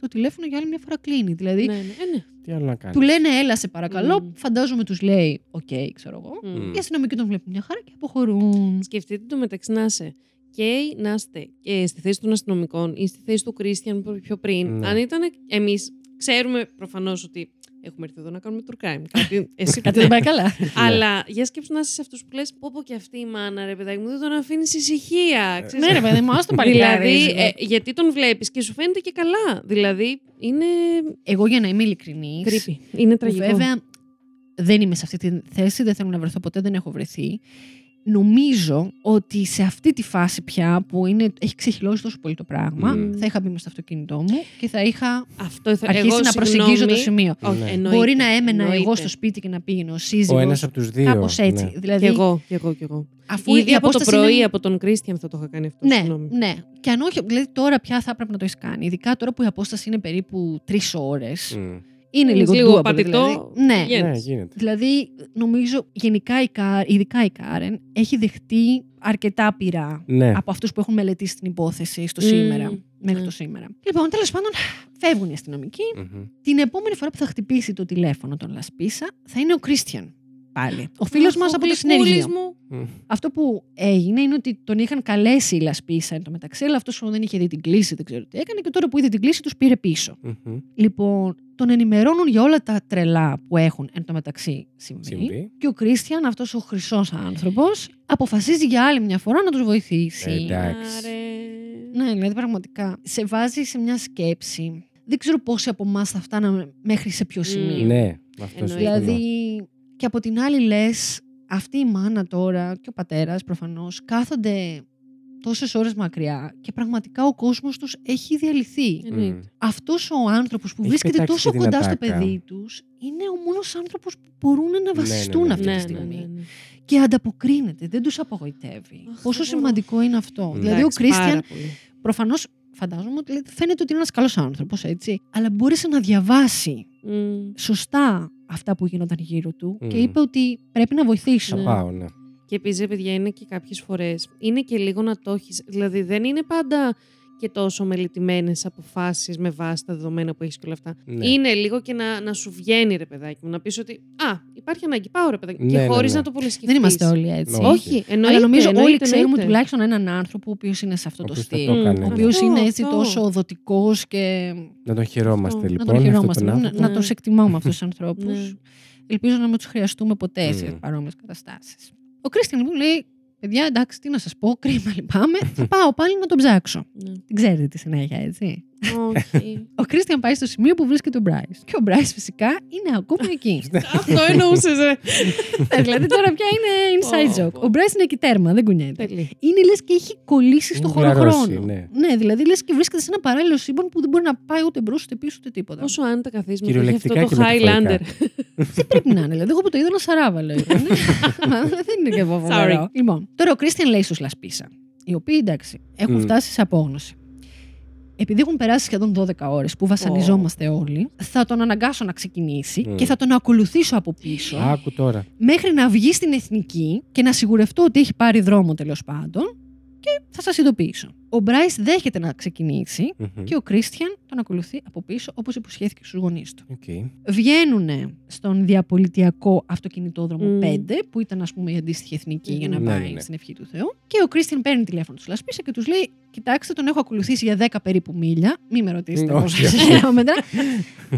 το τηλέφωνο για άλλη μια φορά κλείνει. Δηλαδή, Ναι, ναι, ε, ναι. Τι άλλο να κάνεις; του λένε έλα σε παρακαλώ, Μμ. φαντάζομαι τους λέει: Οκ, ξέρω εγώ. Μμ. Οι αστυνομικοί τον βλέπουν μια χαρά και αποχωρούν. Σκεφτείτε το μεταξύ να είσαι και να είστε και στη θέση των αστυνομικών ή στη θέση του Κρίστιαν που πιο πριν. Ναι. Αν ήταν εμείς, ξέρουμε προφανώς ότι έχουμε έρθει εδώ να κάνουμε true crime. Κάτι, εσύ Κάτι δεν πάει καλά. Αλλά για σκέψου να είσαι σε αυτούς που λες: Πω, πω και αυτή η μάνα, ρε παιδάκι μου, δεν τον αφήνεις ησυχία. ξέρεις. ναι, ρε παιδί μου, άστο παλικάρι. Δηλαδή, ε, γιατί τον βλέπεις και σου φαίνεται και καλά. Δηλαδή, είναι Εγώ για να είμαι ειλικρινής. creepy. Είναι Που τραγικό. βέβαια δεν είμαι σε αυτή τη θέση, δεν θέλω να βρεθώ ποτέ, δεν έχω βρεθεί. Νομίζω ότι σε αυτή τη φάση πια που είναι, έχει ξεχυλώσει τόσο πολύ το πράγμα, Μμμ. θα είχα μπει μες στο αυτοκίνητό μου και θα είχα Αυτό ήθελα. αρχίσει εγώ, να προσεγγίζω το συγγνώμη, σημείο. Όχι, Ναι. εννοείται, Μπορεί να έμενα εγώ εννοείται. στο σπίτι και να πήγαινε ο Ο σύζυγος. ένας από τους δύο. Κάπως έτσι. ναι. Δηλαδή, Κι εγώ, κι εγώ, κι εγώ. αφού Ήδη η από το απόσταση πρωί, είναι- από τον Κρίστιαν θα το είχα κάνει αυτό. Ναι, συγγνώμη. ναι. Και αν όχι, δηλαδή τώρα πια θα έπρεπε να το έχεις κάνει. Ειδικά τώρα που η απόσταση είναι περίπου τρεις ώρες. Μμ. Είναι λίγο, λίγο doable, πατητό, Δηλαδή. Ναι. γίνεται. Ναι, γίνεται. Δηλαδή, νομίζω γενικά η Κάρ, ειδικά η Κάρεν, έχει δεχτεί αρκετά πυρά Ναι. από αυτούς που έχουν μελετήσει την υπόθεση στο Μμμ, σήμερα. Μέχρι ναι. το σήμερα. Λοιπόν, τέλος πάντων, φεύγουν οι αστυνομικοί. Μμμ. Την επόμενη φορά που θα χτυπήσει το τηλέφωνο των Λασπίσα θα είναι ο Κρίστιαν. Πάλι. Ο φίλος Αχ, μας ο από το γλυκούλης συνεργείο. μου. Μμ. Αυτό που έγινε είναι ότι τον είχαν καλέσει οι Λασπίσα εν τω μεταξύ, αλλά αυτός δεν είχε δει την κλίση, δεν ξέρω τι έκανε, και τώρα που είδε την κλίση τους πήρε πίσω. Μμμ. Λοιπόν, τον ενημερώνουν για όλα τα τρελά που έχουν εν τω μεταξύ συμβεί. Συμβεί. Και ο Κρίστιαν, αυτός ο χρυσός άνθρωπος, αποφασίζει για άλλη μια φορά να τους βοηθήσει. Ε, εντάξει. Άρε. Ναι, δηλαδή πραγματικά σε βάζει σε μια σκέψη. Δεν ξέρω πόσοι από εμάς θα φτάναμε μέχρι σε ποιο σημείο. Ναι, αυτό Εννοείται. Δηλαδή, και από την άλλη λες, αυτή η μάνα τώρα και ο πατέρας προφανώς κάθονται τόσες ώρες μακριά και πραγματικά ο κόσμος τους έχει διαλυθεί. Εννοείται. Αυτός ο άνθρωπος που Έχει βρίσκεται πετάξει τόσο και την κοντά στο ατάκα. παιδί τους είναι ο μόνος άνθρωπος που μπορούν να ναι, βασιστούν ναι. αυτή Ναι, τη ναι, στιγμή. ναι, ναι. Και ανταποκρίνεται, δεν τους απογοητεύει. Αχ, Πόσο δεν μπορώ. σημαντικό είναι αυτό. Ναι. Δηλαδή, ο Εντάξει, Κρίστιαν πάρα πολύ. προφανώς φαντάζομαι ότι φαίνεται ότι είναι ένας καλός άνθρωπος, έτσι. Αλλά μπόρεσε να διαβάσει Μμ. σωστά αυτά που γίνονταν γύρω του και Μμμ. είπε ότι πρέπει να βοηθήσω. Θα Ναι. πάω, ναι. Και επίσης, παιδιά, είναι και κάποιες φορές. Είναι και λίγο να το έχεις. Δηλαδή, δεν είναι πάντα και τόσο μελετημένες αποφάσεις με βάση τα δεδομένα που έχεις και όλα αυτά. Ναι. Είναι λίγο και να, να σου βγαίνει, ρε παιδάκι μου, να πεις ότι Α, υπάρχει ανάγκη, πάω, ρε παιδάκι. μου», Ναι, και ναι, χωρίς ναι. να το πολυσκεφτεί. Δεν είμαστε όλοι έτσι. Ναι. Όχι, εννοείται. Αλλά νομίζω όλοι εννοείται, ξέρουμε εννοείται. τουλάχιστον έναν άνθρωπο ο οποίος είναι σε αυτό Ο το οποίος θα στυλ. το έκανε, Ο ναι. οποίος Αυτό, είναι έτσι αυτό. τόσο οδοτικός και Να τον χαιρόμαστε Αυτό. λοιπόν. να τον αυτόν χαιρόμαστε. τον Να, άνθρωπο. να Ναι. τους εκτιμάμε αυτούς τους ανθρώπους. Ναι. Ελπίζω να μην τους χρειαστούμε ποτέ σε Μμ. παρόμοιες καταστάσεις. Ο Κρίστιαν μου λέει: Παιδιά, εντάξει, τι να σας πω, κρίμα λυπάμαι. θα πάω πάλι να τον ψάξω. Ναι. Την ξέρετε τη συνέχεια, έτσι. Όχι. Ο Κρίστιαν πάει στο σημείο που βρίσκεται ο Μπράι. Και ο Μπράι φυσικά είναι ακόμα εκεί. Αυτό εννοούσες, ρε. Ε, δηλαδή τώρα πια είναι inside Πω, joke. πω. Ο Μπράι είναι εκεί τέρμα, δεν κουνιέται. Τέλει. Είναι λες και έχει κολλήσει στο Έχει γλαρώσει, χωροχρόνο. ναι. δηλαδή λες και βρίσκεται σε ένα παράλληλο σύμπαν που δεν μπορεί να πάει ούτε μπρος ούτε πίσω ούτε τίποτα. Πόσο άνετα καθίσματα έχει αυτό Κυριολεκτικά το και μεταφορικά. Highlander. Δεν πρέπει να είναι. Δηλαδή, εγώ που το είδα ένα σαράβαλο. ήταν. Μα δεν είναι και φοβερό. Sorry. Λοιπόν, τώρα ο Κρίστιαν λέει στους Λασπίσα, οι οποίοι εντάξει έχουν Μμ. φτάσει σε απόγνωση. Επειδή έχουν περάσει σχεδόν 12 ώρες που βασανιζόμαστε όλοι, θα τον αναγκάσω να ξεκινήσει Μμ. και θα τον ακολουθήσω από πίσω Άκου τώρα. μέχρι να βγει στην εθνική και να σιγουρευτώ ότι έχει πάρει δρόμο τέλος πάντων και θα σας ειδοποιήσω. Ο Μπράις δέχεται να ξεκινήσει Μμμ. και ο Κρίστιαν τον ακολουθεί από πίσω όπως υποσχέθηκε στους γονείς του. Οκ. Βγαίνουν στον διαπολιτειακό αυτοκινητόδρομο Μμ. 5, που ήταν ας πούμε η αντίστοιχη εθνική για να Ναι, πάει ναι, ναι. στην ευχή του Θεού. Και ο Κρίστιαν παίρνει τηλέφωνο τους Λασπίσα και τους λέει: Κοιτάξτε, τον έχω ακολουθήσει για 10 περίπου μίλια. Μην με ρωτήσετε Όχι, πόσα όχι. χιλιόμετρα.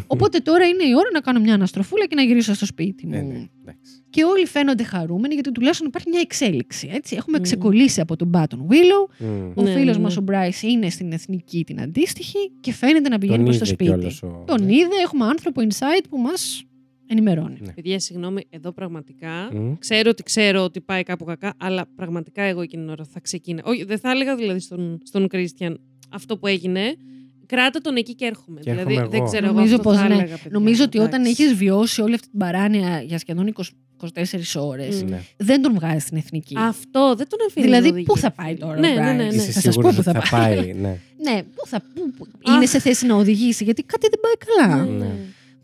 Οπότε τώρα είναι η ώρα να κάνω μια αναστροφούλα και να γυρίσω στο σπίτι μου. Ναι, ναι. Εντάξει. Και όλοι φαίνονται χαρούμενοι γιατί τουλάχιστον υπάρχει μια εξέλιξη. Έτσι. Έχουμε Μμ. ξεκολλήσει από τον Button Willow. Μμ. Ο Ναι, φίλος ναι. μας ο Μπράις είναι στην εθνική την αντίστοιχη και φαίνεται να πηγαίνει Τον προς το είδε σπίτι. κιόλας ο- Τον ναι. είδε, έχουμε άνθρωπο inside που μας ενημερώνει. Ναι. Παιδιά, συγγνώμη, εδώ πραγματικά. Μμ. Ξέρω ότι ξέρω ότι πάει κάπου κακά, αλλά πραγματικά εγώ εκείνη την ώρα θα ξεκίνησα. Όχι, δεν θα έλεγα δηλαδή στον, στον Κρίστιαν αυτό που έγινε. Κράτα τον εκεί και έρχομαι. Και δηλαδή έρχομαι δεν εγώ. ξέρω Νομίζω εγώ αυτό πως θα ναι. έλεγα, παιδιά. Νομίζω ότι όταν Εντάξει. έχεις βιώσει όλη αυτή την παράνοια για σχεδόν 20 24 ώρες, Μμ. Ναι. δεν τον βγάζει στην εθνική. Αυτό δεν τον αφήνει. Δηλαδή, να οδηγεί, πού θα ρε πάει φίλε. τώρα ο Ναι, ναι, ναι. Bryce? ναι. Είσαι Θα σας σίγουρη πω ότι που θα θα πάει. Ναι. Ναι, πού θα, πού, πού- Αχ. είναι σε θέση να οδηγήσει, γιατί κάτι δεν πάει καλά. Ναι. Ναι.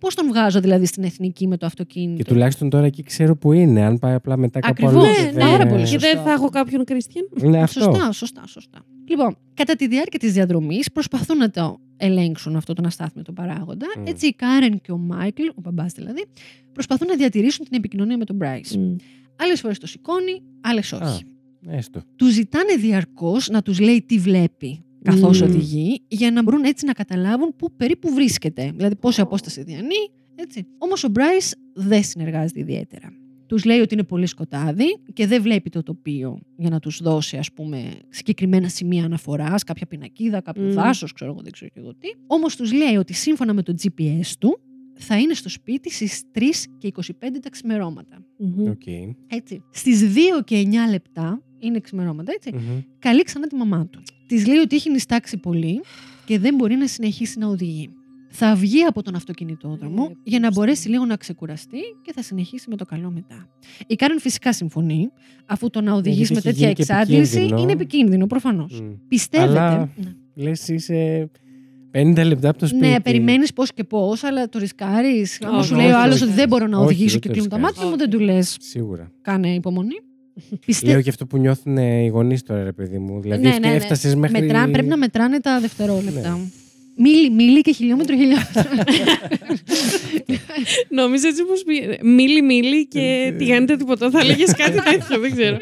Πώς τον βγάζω δηλαδή στην εθνική με το αυτοκίνητο; Και τουλάχιστον τώρα εκεί ξέρω που είναι. Αν πάει απλά μετά κάπου Ακριβώς. αλλού. Ναι, δεν- πάρα πολύ Και σωστό. δεν θα έχω κάποιον Κρίστιαν. Ναι, αυτό. Σωστά, σωστά, σωστά. Λοιπόν, κατά τη διάρκεια της διαδρομής προσπαθούν να το ελέγξουν αυτό τον αστάθμητο παράγοντα. Μμ. Έτσι η Κάρεν και ο Μάικλ, ο μπαμπάς δηλαδή, προσπαθούν να διατηρήσουν την επικοινωνία με τον Μπράις. Μμ. Άλλες φορές το σηκώνει, άλλες όχι. Α, έστω. Του ζητάνε διαρκώς να τους λέει τι βλέπει καθώς Μμμ. οδηγεί, για να μπορούν έτσι να καταλάβουν πού περίπου βρίσκεται. Δηλαδή, πόση απόσταση διανύει. Έτσι. Όμως ο Μπράις δεν συνεργάζεται ιδιαίτερα. Τους λέει ότι είναι πολύ σκοτάδι και δεν βλέπει το τοπίο για να τους δώσει, ας πούμε, συγκεκριμένα σημεία αναφοράς, κάποια πινακίδα, κάποιο Μμ. δάσος, ξέρω εγώ, δεν ξέρω και εγώ τι. Όμως τους λέει ότι σύμφωνα με το GPS του θα είναι στο σπίτι στις 3 και 25 τα ξημερώματα. Μμμ. Οκ. Έτσι. Στις 2 και 9 λεπτά, είναι ξημερώματα, έτσι Μμμ. καλεί ξανά τη μαμά του. Της λέει ότι έχει νυστάξει πολύ και δεν μπορεί να συνεχίσει να οδηγεί. Θα βγει από τον αυτοκινητόδρομο Ε, για να πώς μπορέσει θα- λίγο να ξεκουραστεί και θα συνεχίσει με το καλό μετά. Η Κάρεν φυσικά συμφωνεί, αφού το να οδηγείς γιατί με έχει τέτοια γίνει και εξάντληση επικίνδυνο. είναι επικίνδυνο προφανώς. Μμ. Πιστεύετε; Αλλά- Ναι, Λες είσαι 50 λεπτά από το σπίτι. ναι περιμένεις πώς και πώς, αλλά το ρισκάρεις. Άμα Όχι, σου λέει ο όχι, άλλος όχι. ότι δεν μπορώ να Όχι, οδηγήσω δεν και το κλείνουν τα ρισκάρεις. μάτια μου, δεν του λες. Σίγουρα. Κάνε υπομονή. Πιστεύω. Λέω και αυτό που νιώθουν ε, οι γονείς τώρα, ρε παιδί μου. Δηλαδή, Ναι, ναι, ναι. έφτασες μέχρι. Μετρά, πρέπει να μετράνε τα δευτερόλεπτα. Ναι. Μίλι, μίλι και χιλιόμετρο, χιλιόμετρο. Νομίζω έτσι όπω πήγε. Μίλη, μίλη και τι κάνετε τίποτα. Θα έλεγες κάτι τέτοιο, δεν ξέρω.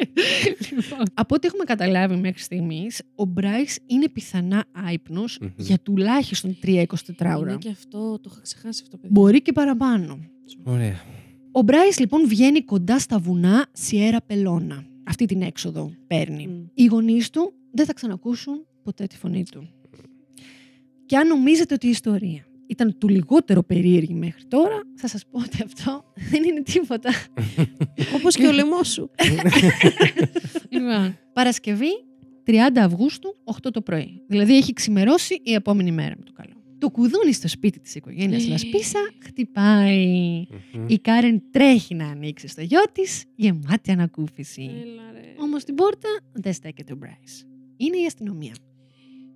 Από ό,τι έχουμε καταλάβει μέχρι στιγμής, ο Μπράις είναι πιθανά άϊπνος Μμμ. για τουλάχιστον 3-24 ώρα. Είναι και αυτό, το είχα ξεχάσει αυτό, παιδί. Μπορεί και παραπάνω. Ωραία. Ο Μπράις λοιπόν βγαίνει κοντά στα βουνά Σιέρα Πελώνα. Αυτή την έξοδο παίρνει. Μμ. Οι γονείς του δεν θα ξανακούσουν ποτέ τη φωνή του. Και αν νομίζετε ότι η ιστορία ήταν του λιγότερο περίεργη μέχρι τώρα, θα σας πω ότι αυτό δεν είναι τίποτα. Όπως και ο λαιμός σου. Λοιπόν, Παρασκευή 30 Αυγούστου, 8 το πρωί. Δηλαδή έχει ξημερώσει η επόμενη μέρα με το καλό. Το κουδούνι στο σπίτι της οικογένειας Ε. Λασπίσα χτυπάει. Μμμ. Η Κάρεν τρέχει να ανοίξει στο γιο της, γεμάτη ανακούφιση. Έλα, ρε. Όμως στην πόρτα δεν στέκεται ο Μπράις. Είναι η αστυνομία.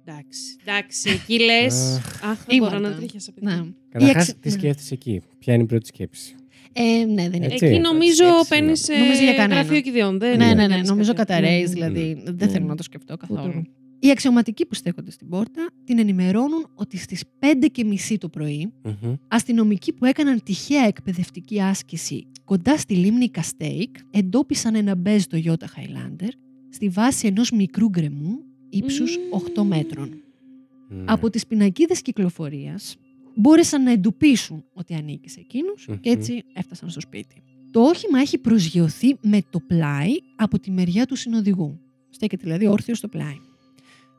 Εντάξει, εντάξει, εκεί λες. Αχ. Αχ, δεν μπορώ Ήμαρτα. να τρίχιασα, παιδί. Ναι. Καταρχάς, Η εξ- τι ναι. σκέφτεσαι εκεί; Ποια είναι η πρώτη σκέψη; Ε, ναι, δεν είναι. Έτσι. Εκεί να νομίζω σκέψεις, παίρνεις να- σε Νομίζω για κανένα. γραφείο κηδιών. Δεν ναι, ναι, ναι, κάνεις νομίζω κάτι. καταραίει, Ναι. δηλαδή δεν Ναι. θέλω να το σκεφτώ καθόλου. Ούτε εγώ. Οι αξιωματικοί που στέκονται στην πόρτα την ενημερώνουν ότι στις 5 και μισή το πρωί Μμμ. αστυνομικοί που έκαναν τυχαία εκπαιδευτική άσκηση κοντά στη λίμνη Καστέικ εντόπισαν ένα μπέζ το Toyota Highlander στη βάση ενός μικρού γκρεμού ύψους Μμμ. 8 μέτρων. Ναι. Από τις πινακίδες κυκλοφορίας μπόρεσαν να εντοπίσουν ότι ανήκει σε εκείνους και Μμμ. έτσι έφτασαν στο σπίτι. Το όχημα έχει προσγειωθεί με το πλάι από τη μεριά του συνοδηγού. Στέκεται δηλαδή όρθιος στο πλάι.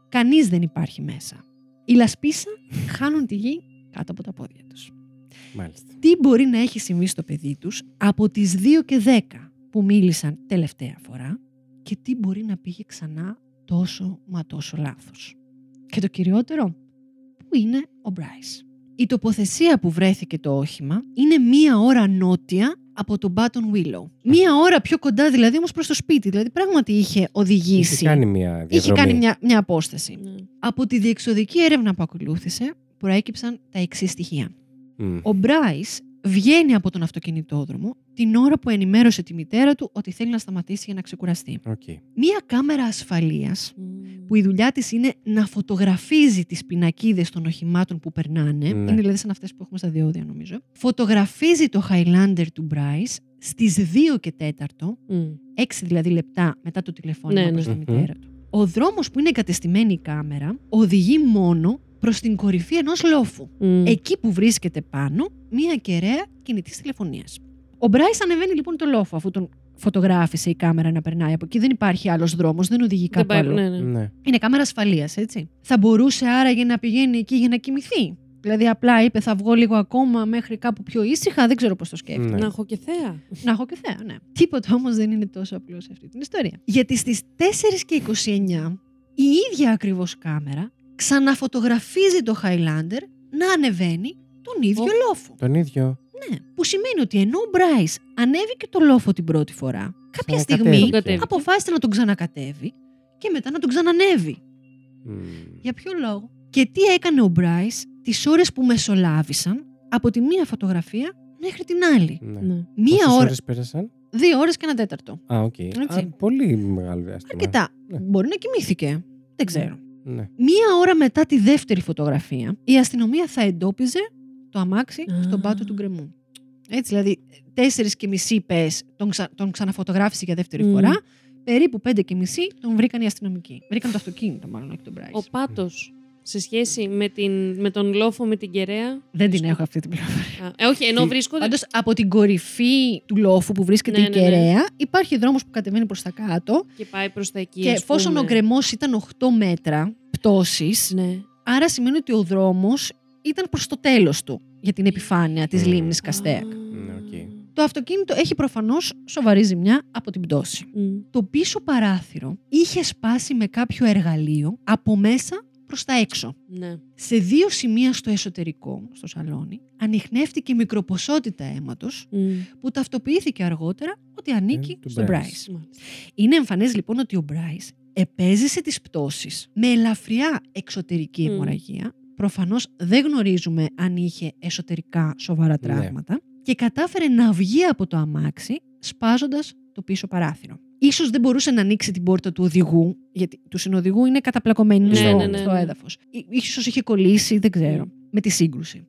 Κανείς δεν υπάρχει μέσα. Οι λασπίσα χάνουν τη γη κάτω από τα πόδια τους. Μάλιστα. Τι μπορεί να έχει συμβεί στο παιδί τους από τις 2 και 10 που μίλησαν τελευταία φορά και τι μπορεί να πήγε ξανά τόσο μα τόσο λάθος. Και το κυριότερο, πού είναι ο Μπράις; Η τοποθεσία που βρέθηκε το όχημα είναι μία ώρα νότια από τον Button Willow. Μία ώρα πιο κοντά δηλαδή όμως προς το σπίτι. Δηλαδή πράγματι είχε οδηγήσει. Είχε κάνει μια διαδρομή. είχε κάνει μια, μια απόσταση. Ναι. Από τη διεξοδική έρευνα που ακολούθησε προέκυψαν τα εξής στοιχεία. Μμ. Ο Μπράις βγαίνει από τον αυτοκινητόδρομο την ώρα που ενημέρωσε τη μητέρα του ότι θέλει να σταματήσει για να ξεκουραστεί. Οκ. Μία κάμερα ασφαλείας Μμ. που η δουλειά της είναι να φωτογραφίζει τις πινακίδες των οχημάτων που περνάνε. Ναι. Είναι δηλαδή σαν αυτές που έχουμε στα διόδια νομίζω. Φωτογραφίζει το Highlander του Bryce στις 2 και 4, Μμ. 6 δηλαδή λεπτά μετά το τηλεφώνημα Ναι, ναι. προς τη Μμμ. μητέρα του. Ο δρόμος που είναι εγκατεστημένη η κάμερα οδηγεί μόνο προς την κορυφή ενός λόφου. Μμ. Εκεί που βρίσκεται πάνω μία κεραία κινητής τηλεφωνίας. Ο Bryce ανεβαίνει λοιπόν το λόφο αφού τον φωτογράφησε η κάμερα να περνάει από εκεί. Δεν υπάρχει άλλος δρόμος, δεν οδηγεί Δεν κάπου πάει, άλλο. ναι, ναι. Ναι. Είναι κάμερα ασφαλείας, έτσι. Θα μπορούσε άραγε να πηγαίνει εκεί για να κοιμηθεί. Δηλαδή, απλά είπε: Θα βγω λίγο ακόμα μέχρι κάπου πιο ήσυχα. Δεν ξέρω πώς το σκέφτηκε. Ναι. Να έχω και θέα. Να έχω και θέα, ναι. Τίποτα όμως δεν είναι τόσο απλός σε αυτή την ιστορία. Γιατί στις 4 και 29 η ίδια ακριβώς κάμερα ξαναφωτογραφίζει το Highlander να ανεβαίνει τον ίδιο Ω. λόφο. Τον ίδιο. Ναι. Που σημαίνει ότι ενώ ο Bryce ανέβηκε το λόφο την πρώτη φορά, κάποια στιγμή Ξανακατέβηκε. Τον κατέβηκε. αποφάσισε να τον ξανακατέβει και μετά να τον ξανανέβει. Μμ. Για ποιο λόγο; Και τι έκανε ο Μπράις τις ώρες που μεσολάβησαν από τη μία φωτογραφία μέχρι την άλλη; Ναι. Ναι. Μία Πόσες ώρα, ώρες πέρασαν; δύο ώρες και ένα τέταρτο. Α, οκ. Έτσι. Α, πολύ μεγάλο διάστημα. Αρκετά. Ναι. Μπορεί να κοιμήθηκε. Δεν ξέρω. Ναι. Μία ώρα μετά τη δεύτερη φωτογραφία, η αστυνομία θα εντόπιζε το αμάξι Α. στον πάτο του γκρεμού. Έτσι, δηλαδή, τέσσερις και μισή πες τον, ξα... τον ξαναφωτογράφησε για δεύτερη Μμ. φορά. Περίπου πέντε και μισή τον βρήκαν οι αστυνομικοί. Βρήκαν το αυτοκίνητο, μάλλον, όχι τον Μπράις. Ο πάτος σε σχέση με, την, με τον λόφο με την κεραία; Δεν την βρίσκω- έχω αυτή την πληροφορία. Α, ε, όχι, ενώ Τι- βρίσκονται. Πάντως από την κορυφή του λόφου που βρίσκεται Ναι, η ναι, ναι. κεραία, υπάρχει δρόμος που κατεβαίνει προς τα κάτω. Και πάει προς τα εκεί. και ας εφόσον πούμε. ο γκρεμός ήταν 8 μέτρα πτώσης, Ναι. άρα σημαίνει ότι ο δρόμος ήταν προς το τέλος του για την επιφάνεια της Μμ. λίμνης Καστέικ. Α. Ναι, οκ. Το αυτοκίνητο έχει προφανώς σοβαρή ζημιά από την πτώση. Μμ. Το πίσω παράθυρο είχε σπάσει με κάποιο εργαλείο από μέσα προς τα έξω. Ναι. Σε δύο σημεία στο εσωτερικό, στο σαλόνι, ανιχνεύτηκε μικροποσότητα αίματος Μμ. που ταυτοποιήθηκε αργότερα ότι ανήκει Ε, του στον Bryce. Bryce. Μάλιστα. Είναι εμφανές λοιπόν ότι ο Bryce επέζησε τις πτώσεις με ελαφριά εξωτερική Μμ. αιμορραγία. Προφανώς δεν γνωρίζουμε αν είχε εσωτερικά σοβαρά Ναι. τραύματα και κατάφερε να βγει από το αμάξι σπάζοντας το πίσω παράθυρο. Ίσως δεν μπορούσε να ανοίξει την πόρτα του οδηγού, γιατί του συνοδηγού είναι καταπλακωμένοι Ναι, στο, ναι, ναι, στο ναι. έδαφος. Ή- Ίσως είχε κολλήσει, δεν ξέρω, Ναι. με τη σύγκρουση.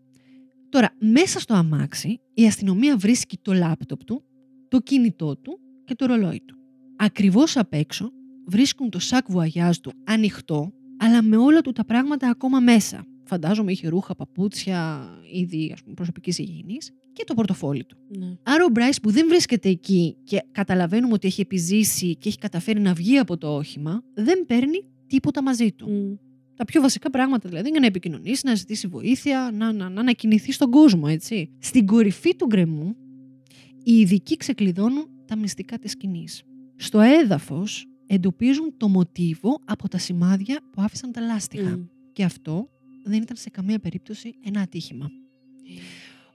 Τώρα, μέσα στο αμάξι, η αστυνομία βρίσκει το λάπτοπ του, το κινητό του και το ρολόι του. Ακριβώς απ' έξω βρίσκουν το σακ βουαγιάζ του ανοιχτό, αλλά με όλα του τα πράγματα ακόμα μέσα. Φαντάζομαι είχε ρούχα, παπούτσια, είδη ας πούμε, προσωπικής υγιεινής και το πορτοφόλι του. Ναι. Άρα ο Μπράις που δεν βρίσκεται εκεί και καταλαβαίνουμε ότι έχει επιζήσει και έχει καταφέρει να βγει από το όχημα, δεν παίρνει τίποτα μαζί του. Μμ. Τα πιο βασικά πράγματα δηλαδή για να επικοινωνήσει, να ζητήσει βοήθεια, να, να, να, να κινηθεί στον κόσμο, έτσι. Στην κορυφή του γκρεμού, οι ειδικοί ξεκλειδώνουν τα μυστικά της σκηνής. Στο έδαφος εντοπίζουν το μοτίβο από τα σημάδια που άφησαν τα λάστιχα. Μμ. Και αυτό δεν ήταν σε καμία περίπτωση ένα ατύχημα.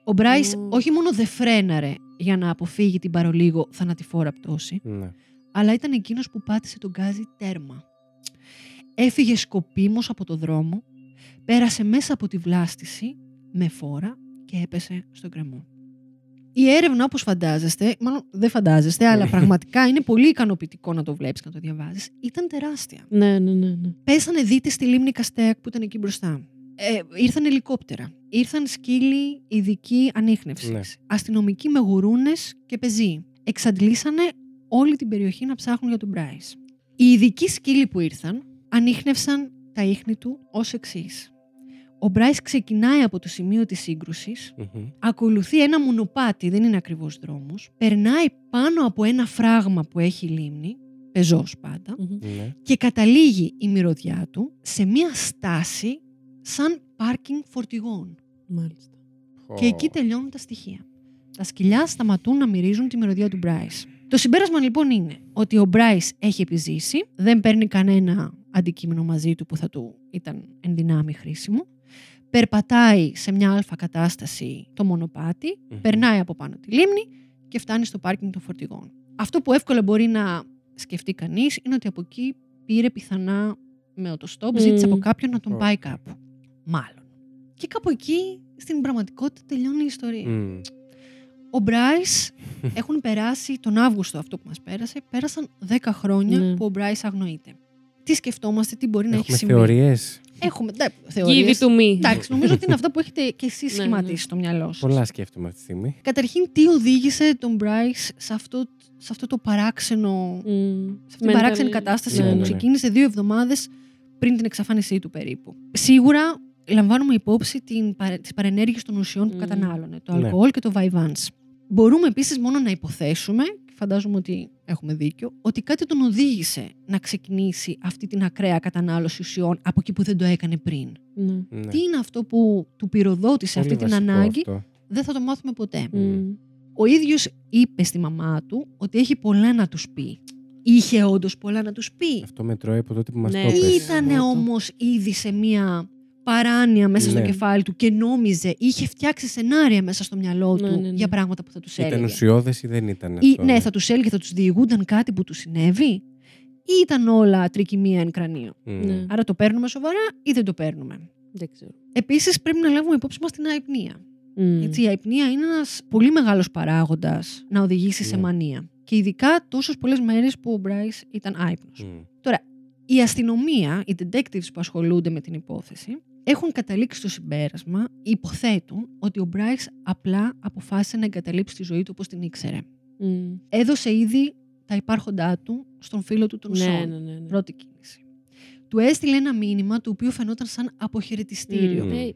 Ο Μπράις Ω. όχι μόνο δεν φρέναρε για να αποφύγει την παρολίγο θανατηφόρα πτώση, Ναι. αλλά ήταν εκείνος που πάτησε τον γκάζι τέρμα. Έφυγε σκοπίμως από το δρόμο, πέρασε μέσα από τη βλάστηση με φόρα και έπεσε στον κρεμό. Η έρευνα, όπως φαντάζεστε, μάλλον δεν φαντάζεστε, αλλά πραγματικά είναι πολύ ικανοποιητικό να το βλέπεις και να το διαβάζεις, ήταν τεράστια. Ναι, ναι, ναι. ναι. Πέσανε δίτες στη λίμνη Καστέακ που ήταν εκεί μπροστά. Ε, ήρθαν ελικόπτερα. Ήρθαν σκύλοι ειδική ανείχνευσης. Ναι. Αστυνομικοί με γουρούνες και πεζοί. Εξαντλήσανε όλη την περιοχή να ψάχνουν για τον Μπράις. Οι ειδικοί σκύλοι που ήρθαν ανείχνευσαν τα ίχνη του ως εξής. Ο Μπράις ξεκινάει από το σημείο της σύγκρουσης, Μμμ. ακολουθεί ένα μονοπάτι, δεν είναι ακριβώς δρόμος, περνάει πάνω από ένα φράγμα που έχει λίμνη, πεζός πάντα, Μμμ. Ναι. και καταλήγει η μυρωδιά του σε μία στάση σαν πάρκινγκ φορτηγών. Μάλιστα. Και εκεί τελειώνουν τα στοιχεία. Τα σκυλιά σταματούν να μυρίζουν τη μυρωδιά του Μπράις. Το συμπέρασμα λοιπόν είναι ότι ο Μπράις έχει επιζήσει, δεν παίρνει κανένα αντικείμενο μαζί του που θα του ήταν εν δυνάμει χρήσιμο, περπατάει σε μια αλφα κατάσταση το μονοπάτι, Μμμ. περνάει από πάνω τη λίμνη και φτάνει στο πάρκινγκ των φορτηγών. Αυτό που εύκολα μπορεί να σκεφτεί κανείς είναι ότι από εκεί πήρε πιθανά με οτοστόπ, Μμμ. ζήτησε από κάποιον να τον Ω. πάει κάπου. Μάλλον. Και κάπου εκεί στην πραγματικότητα τελειώνει η ιστορία. Μμ. Ο Μπράις έχουν περάσει τον Αύγουστο αυτό που μας πέρασε, πέρασαν 10 χρόνια Ναι. που ο Μπράις αγνοείται. Τι σκεφτόμαστε, τι μπορεί να έχει Έχουμε συμβεί. θεωρίες. Έχουμε ναι, Give θεωρίες. it to me. Εντάξει, νομίζω ότι είναι αυτά που έχετε και εσείς Ναι, σχηματίσει ναι. στο μυαλό σας. Πολλά σκέφτομαι αυτή τη στιγμή. Καταρχήν, τι οδήγησε τον Μπράις σε αυτό, σε αυτό το παράξενο, Mm. σε αυτή την παράξενη Mental- κατάσταση Ναι, που ναι, ναι. ξεκίνησε δύο εβδομάδες πριν την εξαφάνισή του περίπου. Σίγουρα λαμβάνουμε υπόψη την, παρε- τις παρενέργειες των ουσιών που Μμμ. κατανάλωνε, το Ναι. αλκοόλ και το βαϊβάνς. Μπορούμε επίσης μόνο να υποθέσουμε, και φαντάζομαι ότι έχουμε δίκιο, ότι κάτι τον οδήγησε να ξεκινήσει αυτή την ακραία κατανάλωση ουσιών από εκεί που δεν το έκανε πριν. Ναι. Ναι. Τι είναι αυτό που του πυροδότησε Πολύ αυτή την βασικό ανάγκη, αυτό. δεν θα το μάθουμε ποτέ. Mm. Ο ίδιος είπε στη μαμά του ότι έχει πολλά να τους πει. Είχε όντως πολλά να τους πει. Αυτό με τρώει από τότε που μας Ναι, το πες. έπες. Ήτανε Αυτό. όμως ήδη σε μία παράνοια μέσα στο Ναι. κεφάλι του και νόμιζε, είχε φτιάξει σενάρια μέσα στο μυαλό Ναι, του ναι, ναι. για πράγματα που θα τους Ήταν έλεγε. ουσιώδες ή δεν ήταν Ή, αυτό. ναι, θα τους έλεγε, θα τους διηγούνταν κάτι που τους συνέβη; Ή ήταν όλα τρικυμία εν κρανίο; Μμ. Ναι. Άρα το παίρνουμε σοβαρά ή δεν το παίρνουμε; Δεν ξέρω. Επίσης πρέπει να λάβουμε υπόψη μας την αϊπνία. Mm. Έτσι, η αϊπνία είναι ένας πολύ μεγάλος παράγοντας να οδηγήσει σε Ναι. μανία. Και ειδικά τόσες πολλές μέρες που ο Μπράις ήταν άϊπνος. Μμ. Η αστυνομία, οι detectives που ασχολούνται με την υπόθεση, έχουν καταλήξει στο συμπέρασμα, υποθέτουν, ότι ο Μπράις απλά αποφάσισε να εγκαταλείψει τη ζωή του όπως την ήξερε. Mm. Έδωσε ήδη τα υπάρχοντά του στον φίλο του τον Ναι, Σον. ναι, ναι. ναι. Πρώτη κίνηση. Του έστειλε ένα μήνυμα το οποίο φαινόταν σαν αποχαιρετιστήριο. Μμ. Ε,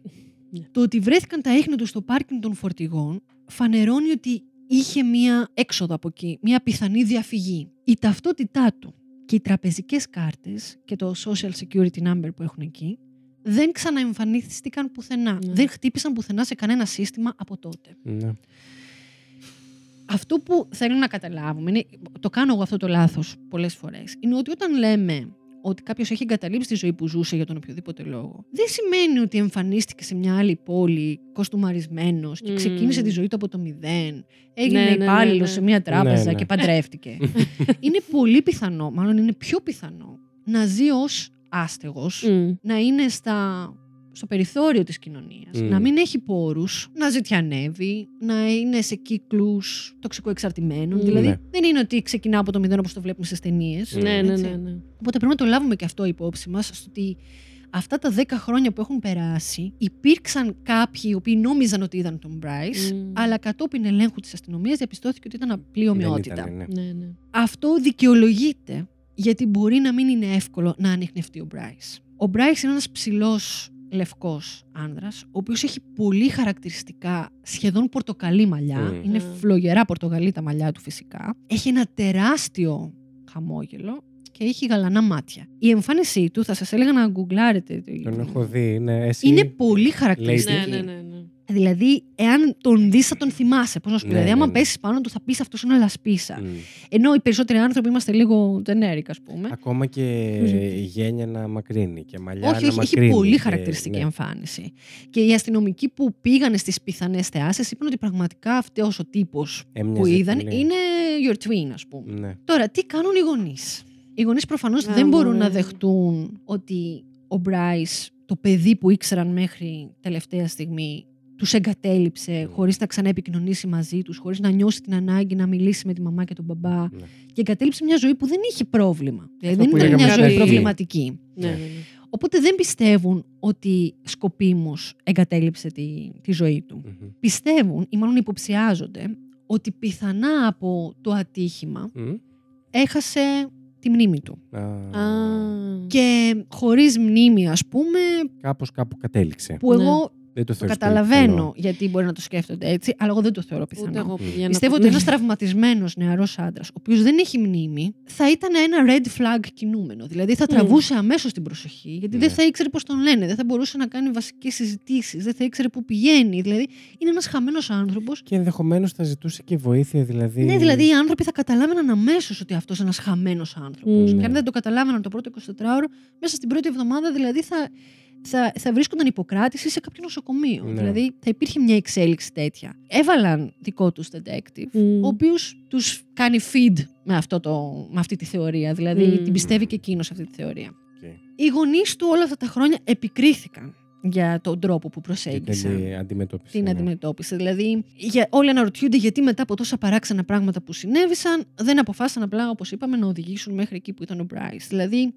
Το ότι βρέθηκαν τα ίχνη του στο πάρκινγκ των φορτηγών φανερώνει ότι είχε μία έξοδο από εκεί, μία πιθανή διαφυγή. Η ταυτότητά του και οι τραπεζικές κάρτες και το social security number που έχουν εκεί δεν ξαναεμφανίστηκαν πουθενά. Ναι. Δεν χτύπησαν πουθενά σε κανένα σύστημα από τότε. Ναι. Αυτό που θέλω να καταλάβουμε, είναι, το κάνω εγώ αυτό το λάθος πολλές φορές, είναι ότι όταν λέμε ότι κάποιος έχει εγκαταλείψει τη ζωή που ζούσε για τον οποιοδήποτε λόγο, δεν σημαίνει ότι εμφανίστηκε σε μια άλλη πόλη κοστούμαρισμένος και Μμμ. ξεκίνησε τη ζωή του από το μηδέν, έγινε Ναι, ναι, ναι, υπάλληλος ναι. σε μια τράπεζα Ναι, ναι. και παντρεύτηκε. είναι πολύ πιθανό, μάλλον είναι πιο πιθανό, να ζει ως άστεγος, Mm. να είναι στα, στο περιθώριο της κοινωνίας, Μμ. να μην έχει πόρους, να ζητιανεύει, να είναι σε κύκλους τοξικοεξαρτημένων. Μμ. Δηλαδή Ναι. δεν είναι ότι ξεκινά από το μηδέν όπως το βλέπουμε στις ταινίες. Ναι, ναι, έτσι. ναι, ναι. Οπότε πρέπει να το λάβουμε και αυτό υπόψη μας, στο ότι αυτά τα 10 χρόνια που έχουν περάσει υπήρξαν κάποιοι οι οποίοι νόμιζαν ότι είδαν τον Bryce, Μμ. αλλά κατόπιν ελέγχου της αστυνομίας διαπιστώθηκε ότι ήταν απλή Δεν ομοιότητα. ήταν, ναι. Ναι, ναι. Αυτό δικαιολογείται γιατί μπορεί να μην είναι εύκολο να ανοιχνευτεί ο Μπράις. Ο Μπράις είναι ένας ψηλός λευκός άνδρας, ο οποίος έχει πολύ χαρακτηριστικά σχεδόν πορτοκαλί μαλλιά. Μμ. Είναι Α. φλογερά πορτοκαλί τα μαλλιά του φυσικά. Έχει ένα τεράστιο χαμόγελο και έχει γαλανά μάτια. Η εμφάνισή του, θα σας έλεγα να γκουγκλάρετε. Τον έχω δει. Ναι, εσύ... Είναι πολύ χαρακτηριστική. Ναι, ναι, ναι, ναι. Δηλαδή, εάν τον δεις, θα τον θυμάσαι. Πώς να σου πω. Ναι, δηλαδή, άμα ναι, ναι. πέσεις πάνω του, θα πεις αυτός είναι λασπίσα. Μμ. Ενώ οι περισσότεροι άνθρωποι είμαστε λίγο generic, ας πούμε. Ακόμα και Μμμ. η γένια να μακρύνει και μαλλιά όχι, να όχι, έχει μακρύνει. πολύ και- χαρακτηριστική ναι. εμφάνιση. Και οι αστυνομικοί που πήγαν στις πιθανές θεάσεις είπαν ότι πραγματικά αυτός ο τύπος που Έμοιαζε είδαν πολύ. είναι your twin, ας πούμε. Ναι. Τώρα, τι κάνουν οι γονείς; Οι γονείς προφανώς Α, δεν μπορούν μωρέ. να δεχτούν ότι ο Μπράις, το παιδί που ήξεραν μέχρι τελευταία στιγμή, τους εγκατέλειψε Mm. χωρίς να ξανά επικοινωνήσει μαζί τους, χωρίς να νιώσει την ανάγκη να μιλήσει με τη μαμά και τον μπαμπά. ναι. Και εγκατέλειψε μια ζωή που δεν είχε πρόβλημα. Δηλαδή Αυτό δεν που ήταν μια λέγαμε ζωή στην αρχή. προβληματική. Ναι, ναι, ναι. Οπότε δεν πιστεύουν ότι σκοπίμως εγκατέλειψε τη, τη ζωή του. Μμμ. Πιστεύουν ή μάλλον υποψιάζονται ότι πιθανά από το ατύχημα Μμ. έχασε τη μνήμη του. Α, Α. Και χωρίς μνήμη ας πούμε, Κάπως κάπου κατέληξε. που Ναι. εγώ Δεν το το θεωρείς καταλαβαίνω πολύ πιθανό. γιατί μπορεί να το σκέφτονται έτσι, αλλά εγώ δεν το θεωρώ Ούτε πιθανό. εγώ πηγαίνω. Πιστεύω από- ότι ένας τραυματισμένος νεαρός άντρας, ο οποίος δεν έχει μνήμη, θα ήταν ένα red flag κινούμενο. Δηλαδή θα Μμ. τραβούσε αμέσως την προσοχή, γιατί δεν Ναι. θα ήξερε πώς τον λένε, δεν θα μπορούσε να κάνει βασικές συζητήσεις, δεν θα ήξερε πού πηγαίνει. Δηλαδή είναι ένας χαμένος άνθρωπος. Και ενδεχομένως θα ζητούσε και βοήθεια, δηλαδή. Ναι, δηλαδή οι άνθρωποι θα καταλάβαιναν αμέσως ότι αυτός είναι ένας χαμένος άνθρωπος. Μμ. Και αν δεν το καταλάβαιναν το πρώτο 24ωρο, μέσα στην πρώτη εβδομάδα δηλαδή θα, θα, θα βρίσκονταν υπό κράτηση σε κάποιο νοσοκομείο. Ναι. Δηλαδή θα υπήρχε μια εξέλιξη τέτοια. Έβαλαν δικό τους detective, Μμ. ο οποίος τους κάνει feed με, αυτό το, με αυτή τη θεωρία. Δηλαδή Μμ. την πιστεύει και εκείνος αυτή τη θεωρία. Οκ. Οι γονείς του όλα αυτά τα χρόνια επικρίθηκαν για τον τρόπο που Την προσέγγισε αντι- αντιμετώπιση. την ναι. αντιμετώπιση. Δηλαδή, για, όλοι αναρωτιούνται γιατί μετά από τόσα παράξενα πράγματα που συνέβησαν, δεν αποφάσισαν απλά, όπως είπαμε, να οδηγήσουν μέχρι εκεί που ήταν ο Bryce. Δηλαδή,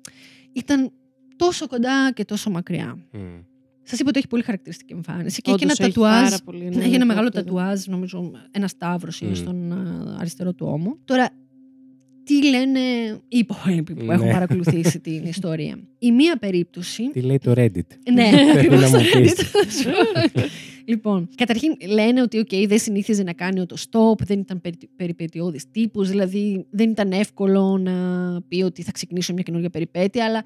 ήταν τόσο κοντά και τόσο μακριά. Μμ. Σας είπα ότι έχει πολύ χαρακτηριστική εμφάνιση και έχει Όντως και ένα έχει τατουάζ. πάρα πολύ, ναι, έχει ένα μεγάλο το- τατουάζ, νομίζω, ένα σταύρο είναι Μμ. στον α, αριστερό του ώμο. Τώρα, τι λένε οι υπόλοιποι που Ναι. έχουν παρακολουθήσει την ιστορία; Η μία περίπτωση Τι λέει το Reddit. ναι, Θέλω ακριβώς να μου το πεις. αντίθετο. λοιπόν, καταρχήν λένε ότι okay, δεν συνήθιζε να κάνει το stop, δεν ήταν περι, περιπετειώδης τύπος, δηλαδή δεν ήταν εύκολο να πει ότι θα ξεκινήσω μια καινούργια περιπέτεια, αλλά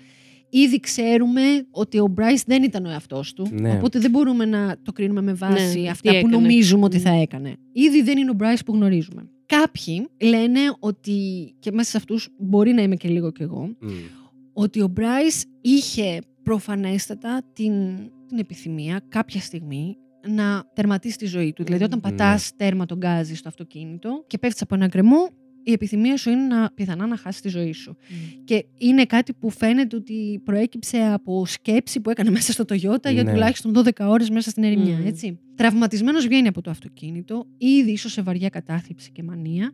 ήδη ξέρουμε ότι ο Bryce δεν ήταν ο εαυτός του, Ναι. οπότε δεν μπορούμε να το κρίνουμε με βάση Ναι, τι αυτά που έκανε. νομίζουμε ότι Μμ. θα έκανε. Ήδη δεν είναι ο Bryce που γνωρίζουμε. Κάποιοι λένε ότι, και μέσα σε αυτούς μπορεί να είμαι και λίγο κι εγώ, Μμ. ότι ο Bryce είχε προφανέστατα την, την επιθυμία κάποια στιγμή να τερματίσει τη ζωή του. Δηλαδή, όταν Ναι. πατάς τέρμα τον γκάζι στο αυτοκίνητο και πέφτεις από ένα γκρεμό, η επιθυμία σου είναι να, πιθανά να χάσεις τη ζωή σου. Μμ. Και είναι κάτι που φαίνεται ότι προέκυψε από σκέψη που έκανε μέσα στο Toyota για Ναι. τουλάχιστον 12 ώρες μέσα στην ερημιά, Μμ. έτσι. Τραυματισμένος βγαίνει από το αυτοκίνητο, ήδη ίσως σε βαριά κατάθλιψη και μανία.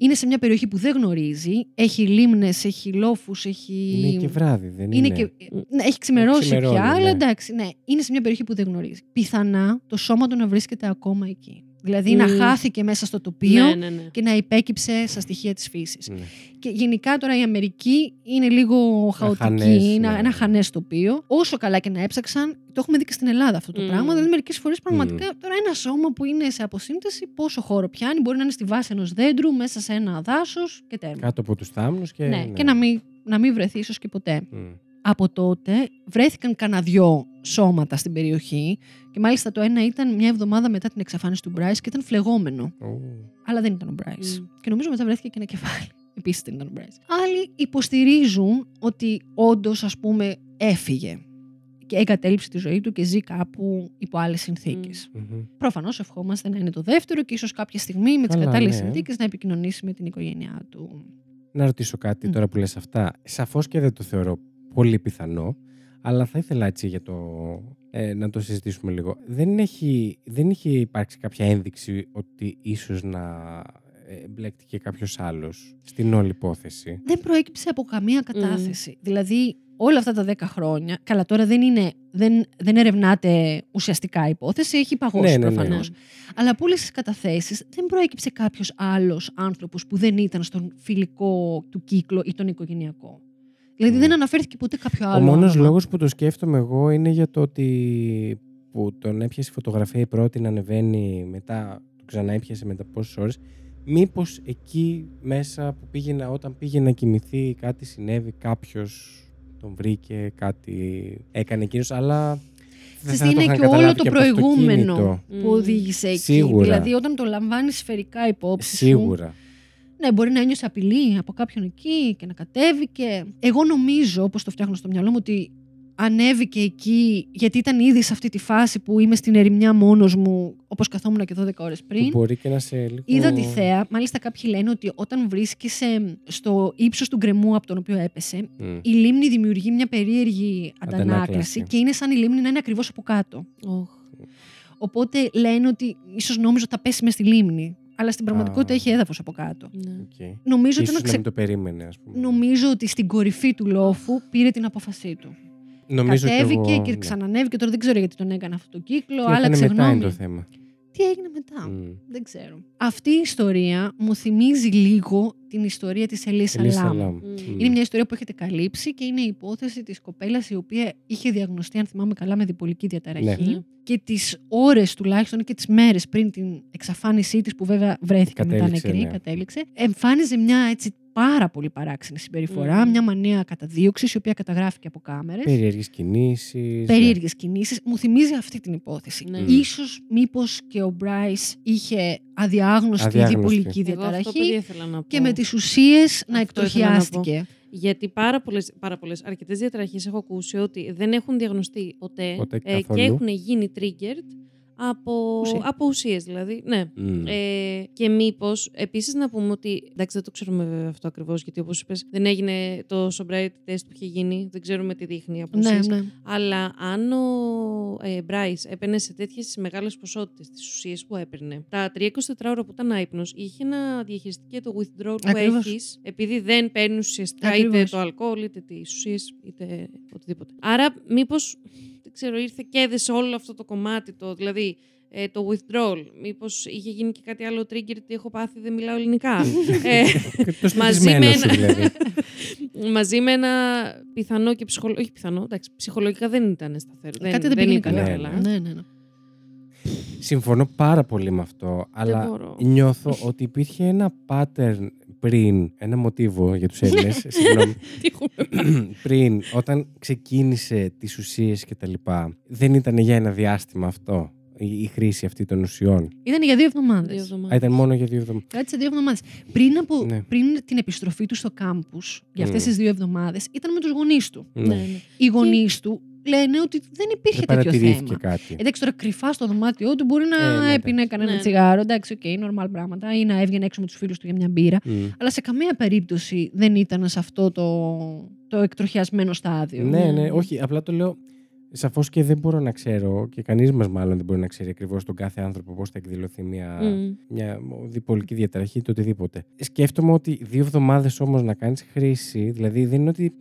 Είναι σε μια περιοχή που δεν γνωρίζει, έχει λίμνες, έχει λόφους, έχει... Είναι και βράδυ, δεν είναι. Είναι; και... Ναι, έχει ξημερώσει Ξημερώνει, πια, αλλά ναι. εντάξει, ναι. Είναι σε μια περιοχή που δεν γνωρίζει. Πιθανά το σώμα του να βρίσκεται ακόμα εκεί. Δηλαδή να Μμ. χάθηκε μέσα στο τοπίο Ναι, ναι, ναι. και να υπέκυψε στα στοιχεία της φύσης. Ναι. Και γενικά τώρα η Αμερική είναι λίγο χαοτική, χανές, είναι ναι. ένα χανές τοπίο. Όσο καλά και να έψαξαν, το έχουμε δει και στην Ελλάδα αυτό το Μμ. πράγμα. Δηλαδή μερικές φορές πραγματικά τώρα ένα σώμα που είναι σε αποσύνθεση, πόσο χώρο πιάνει, μπορεί να είναι στη βάση ενός δέντρου, μέσα σε ένα δάσος και τέρμα. Κάτω από τους θάμνους και... ναι, και να μην, να μην βρεθεί ίσως και ποτέ. Μμ. Από τότε βρέθηκαν κανένα δυο σώματα στην περιοχή και μάλιστα το ένα ήταν μια εβδομάδα μετά την εξαφάνιση του Bryce και ήταν φλεγόμενο. Ου. Αλλά δεν ήταν ο Bryce. Μμ. Και νομίζω μετά βρέθηκε και ένα κεφάλι. Επίσης δεν ήταν ο Bryce. Άλλοι υποστηρίζουν ότι όντως, ας πούμε, έφυγε και εγκατέλειψε τη ζωή του και ζει κάπου υπό άλλες συνθήκες. Μμμ. Προφανώς ευχόμαστε να είναι το δεύτερο και ίσως κάποια στιγμή με τις Καλά, κατάλληλες ναι. συνθήκες να επικοινωνήσει με την οικογένειά του. Να ρωτήσω κάτι Μμ. τώρα που λες αυτά. Σαφώς και δεν το θεωρώ πολύ πιθανό, αλλά θα ήθελα έτσι για το, ε, να το συζητήσουμε λίγο. Δεν, έχει, δεν είχε υπάρξει κάποια ένδειξη ότι ίσως να ε, εμπλέκτηκε κάποιος άλλος στην όλη υπόθεση; δεν προέκυψε από καμία κατάθεση. Δηλαδή, όλα αυτά τα 10 χρόνια, καλά τώρα δεν, είναι, δεν, δεν ερευνάται ουσιαστικά η υπόθεση, έχει παγώσει Ναι, ναι, ναι. προφανώς. Αλλά από όλες τις καταθέσεις δεν προέκυψε κάποιος άλλος άνθρωπος που δεν ήταν στον φιλικό του κύκλο ή τον οικογενειακό. Δηλαδή Ναι. δεν αναφέρθηκε ποτέ κάποιο Ο άλλο. μόνος όνομα. λόγος που το σκέφτομαι εγώ είναι για το ότι που τον έπιασε η φωτογραφία η πρώτη να ανεβαίνει μετά, το ξανά έπιασε μετά πόσες ώρες, μήπως εκεί μέσα που πήγαινε, όταν πήγε να κοιμηθεί κάτι συνέβη, κάποιος τον βρήκε, κάτι έκανε εκείνος, αλλά δεν Ξέρεις θα τι, το είναι είχαν και όλο καταλάβει το και από το προηγούμενο αυτοκίνητο. που Μμμ. οδήγησε εκεί. Σίγουρα. Δηλαδή όταν το λαμβάνεις σφαιρικά υπόψη σου. Σίγουρα. Ναι, μπορεί να ένιωσε απειλή από κάποιον εκεί και να κατέβηκε. Εγώ νομίζω, όπως το φτιάχνω στο μυαλό μου, ότι ανέβηκε εκεί γιατί ήταν ήδη σε αυτή τη φάση που είμαι στην ερημιά μόνος μου, όπως καθόμουν και 12 ώρες Που πριν. μπορεί και να σε λίγο... Είδα τη θέα. Μάλιστα, κάποιοι λένε ότι όταν βρίσκεσαι στο ύψος του γκρεμού από τον οποίο έπεσε, Μμ. η λίμνη δημιουργεί μια περίεργη Αντανάκλαση. αντανάκλαση και είναι σαν η λίμνη να είναι ακριβώς από κάτω. Οχ. Οπότε λένε ότι ίσως νόμιζε ότι θα πέσει μες στη λίμνη. Αλλά στην πραγματικότητα Α. έχει έδαφος από κάτω. Ναι. Οκ. Νομίζω ότι, Ίσως όταν να ξε... μην το περίμενε, ας πούμε. νομίζω ότι στην κορυφή του λόφου πήρε την απόφασή του. Νομίζω κι Κατέβηκε εγώ, και ναι. ξανανέβηκε. Τώρα δεν ξέρω γιατί τον έκανε αυτό το κύκλο. Τι έκανε άλλαξε μετά γνώμη. είναι το θέμα. Τι έγινε μετά. Μμ. Δεν ξέρω. Αυτή η ιστορία μου θυμίζει λίγο την ιστορία της Ελίσσα Ελίσσα Λάμ. Λάμ. Μμ. Είναι μια ιστορία που έχετε καλύψει και είναι η υπόθεση της κοπέλας η οποία είχε διαγνωστεί, αν θυμάμαι καλά, με διπολική διαταραχή. Ναι. Και τις ώρες τουλάχιστον και τις μέρες πριν την εξαφάνισή της, που βέβαια βρέθηκε μετά Κατέληξε, νεκρή, ναι. κατέληξε, εμφάνιζε μια έτσι πάρα πολύ παράξενη συμπεριφορά, Μμμ. μια μανία καταδίωξης, η οποία καταγράφηκε από κάμερες. Περίεργες κινήσεις. Περίεργες κινήσεις. Μου θυμίζει αυτή την υπόθεση. Ναι. Μμ. Ίσως μήπως και ο Μπράις είχε αδιάγνωστη, Αδιάγνωστη. διπολική Εγώ αυτό διαταραχή παιδί ήθελα να πω. και με τις ουσίες να Αυτό ήθελα να εκτροχιάστηκε. Γιατί πάρα πολλές, πάρα πολλές αρκετές διαταραχές έχω ακούσει ότι δεν έχουν διαγνωστεί ποτέ, Ποτέ ε, και καθόλου. έχουν γίνει triggered από, Ουσία. από ουσίες δηλαδή. Ναι. Μμ. Ε, και μήπως, επίσης να πούμε ότι. Εντάξει, δεν το ξέρουμε βέβαια αυτό ακριβώς, γιατί όπως είπες, δεν έγινε το sobriety test που είχε γίνει. Δεν ξέρουμε τι δείχνει από Ναι, ουσίες. ναι. Αλλά αν ο ε, Μπράις έπαιρνε σε τέτοιες μεγάλες ποσότητες τις ουσίες που έπαιρνε, τα 3-24 ώρα που ήταν άϊπνος, είχε να διαχειριστεί και το withdrawal που Ακριβώς. έχεις, επειδή δεν παίρνει ουσιαστικά είτε Ακριβώς. το αλκοόλ, είτε τις ουσίες, είτε οτιδήποτε. Άρα, μήπως. Δεν ξέρω, ήρθε και έδεσε όλο αυτό το κομμάτι, το, δηλαδή ε, το withdrawal. Μήπως είχε γίνει και κάτι άλλο trigger, τι έχω πάθει, δεν μιλάω ελληνικά. ε, Εκτός μαζί με πεπισμένος σου, ένα- δηλαδή. μαζί με ένα πιθανό και ψυχολογικό. Όχι πιθανό, εντάξει, ψυχολογικά δεν ήταν σταθερό. Δεν, Κάτι δεν πήγαινε ήταν καλά. Ναι, καλά. ναι. Ναι, ναι, ναι. Συμφωνώ πάρα πολύ με αυτό, αλλά μπορώ. νιώθω ότι υπήρχε ένα pattern πριν, ένα μοτίβο για τους Έλληνες, συγγνώμη, Τι έχουμε πριν, όταν ξεκίνησε τις ουσίες και τα λοιπά, δεν ήταν για ένα διάστημα αυτό, η, η χρήση αυτή των ουσιών. Ήταν για δύο εβδομάδες. δύο Α, εβδομάδες. ήταν μόνο για δύο εβδομάδες. Κράτησε δύο εβδομάδες. Πριν, από, Ναι. πριν την επιστροφή του στο κάμπου, για αυτές Μμ. τις δύο εβδομάδες, ήταν με τους γονείς του. Ναι, Ναι. ναι. Οι γονείς του λένε ότι δεν υπήρχε Δεν τέτοιο παρατηρήθηκε θέμα. κάτι. Εντάξει, τώρα κρυφά στο δωμάτιό του μπορεί να Ε, ναι, έπινε κανένα Ναι. τσιγάρο. Εντάξει, OK, normal πράγματα. Ή να έβγαινε έξω με τους φίλους του για μια μπύρα. Μμ. Αλλά σε καμία περίπτωση δεν ήταν σε αυτό το, το εκτροχιασμένο στάδιο. Ναι, Ναι. ναι, όχι, απλά το λέω. Σαφώς και δεν μπορώ να ξέρω, και κανείς μας μάλλον δεν μπορεί να ξέρει ακριβώς τον κάθε άνθρωπο πώς θα εκδηλωθεί μια, Μμ. μια διπολική διαταραχή ή το οτιδήποτε. Σκέφτομαι ότι δύο εβδομάδες όμως να κάνεις χρήση, δηλαδή δεν είναι ότι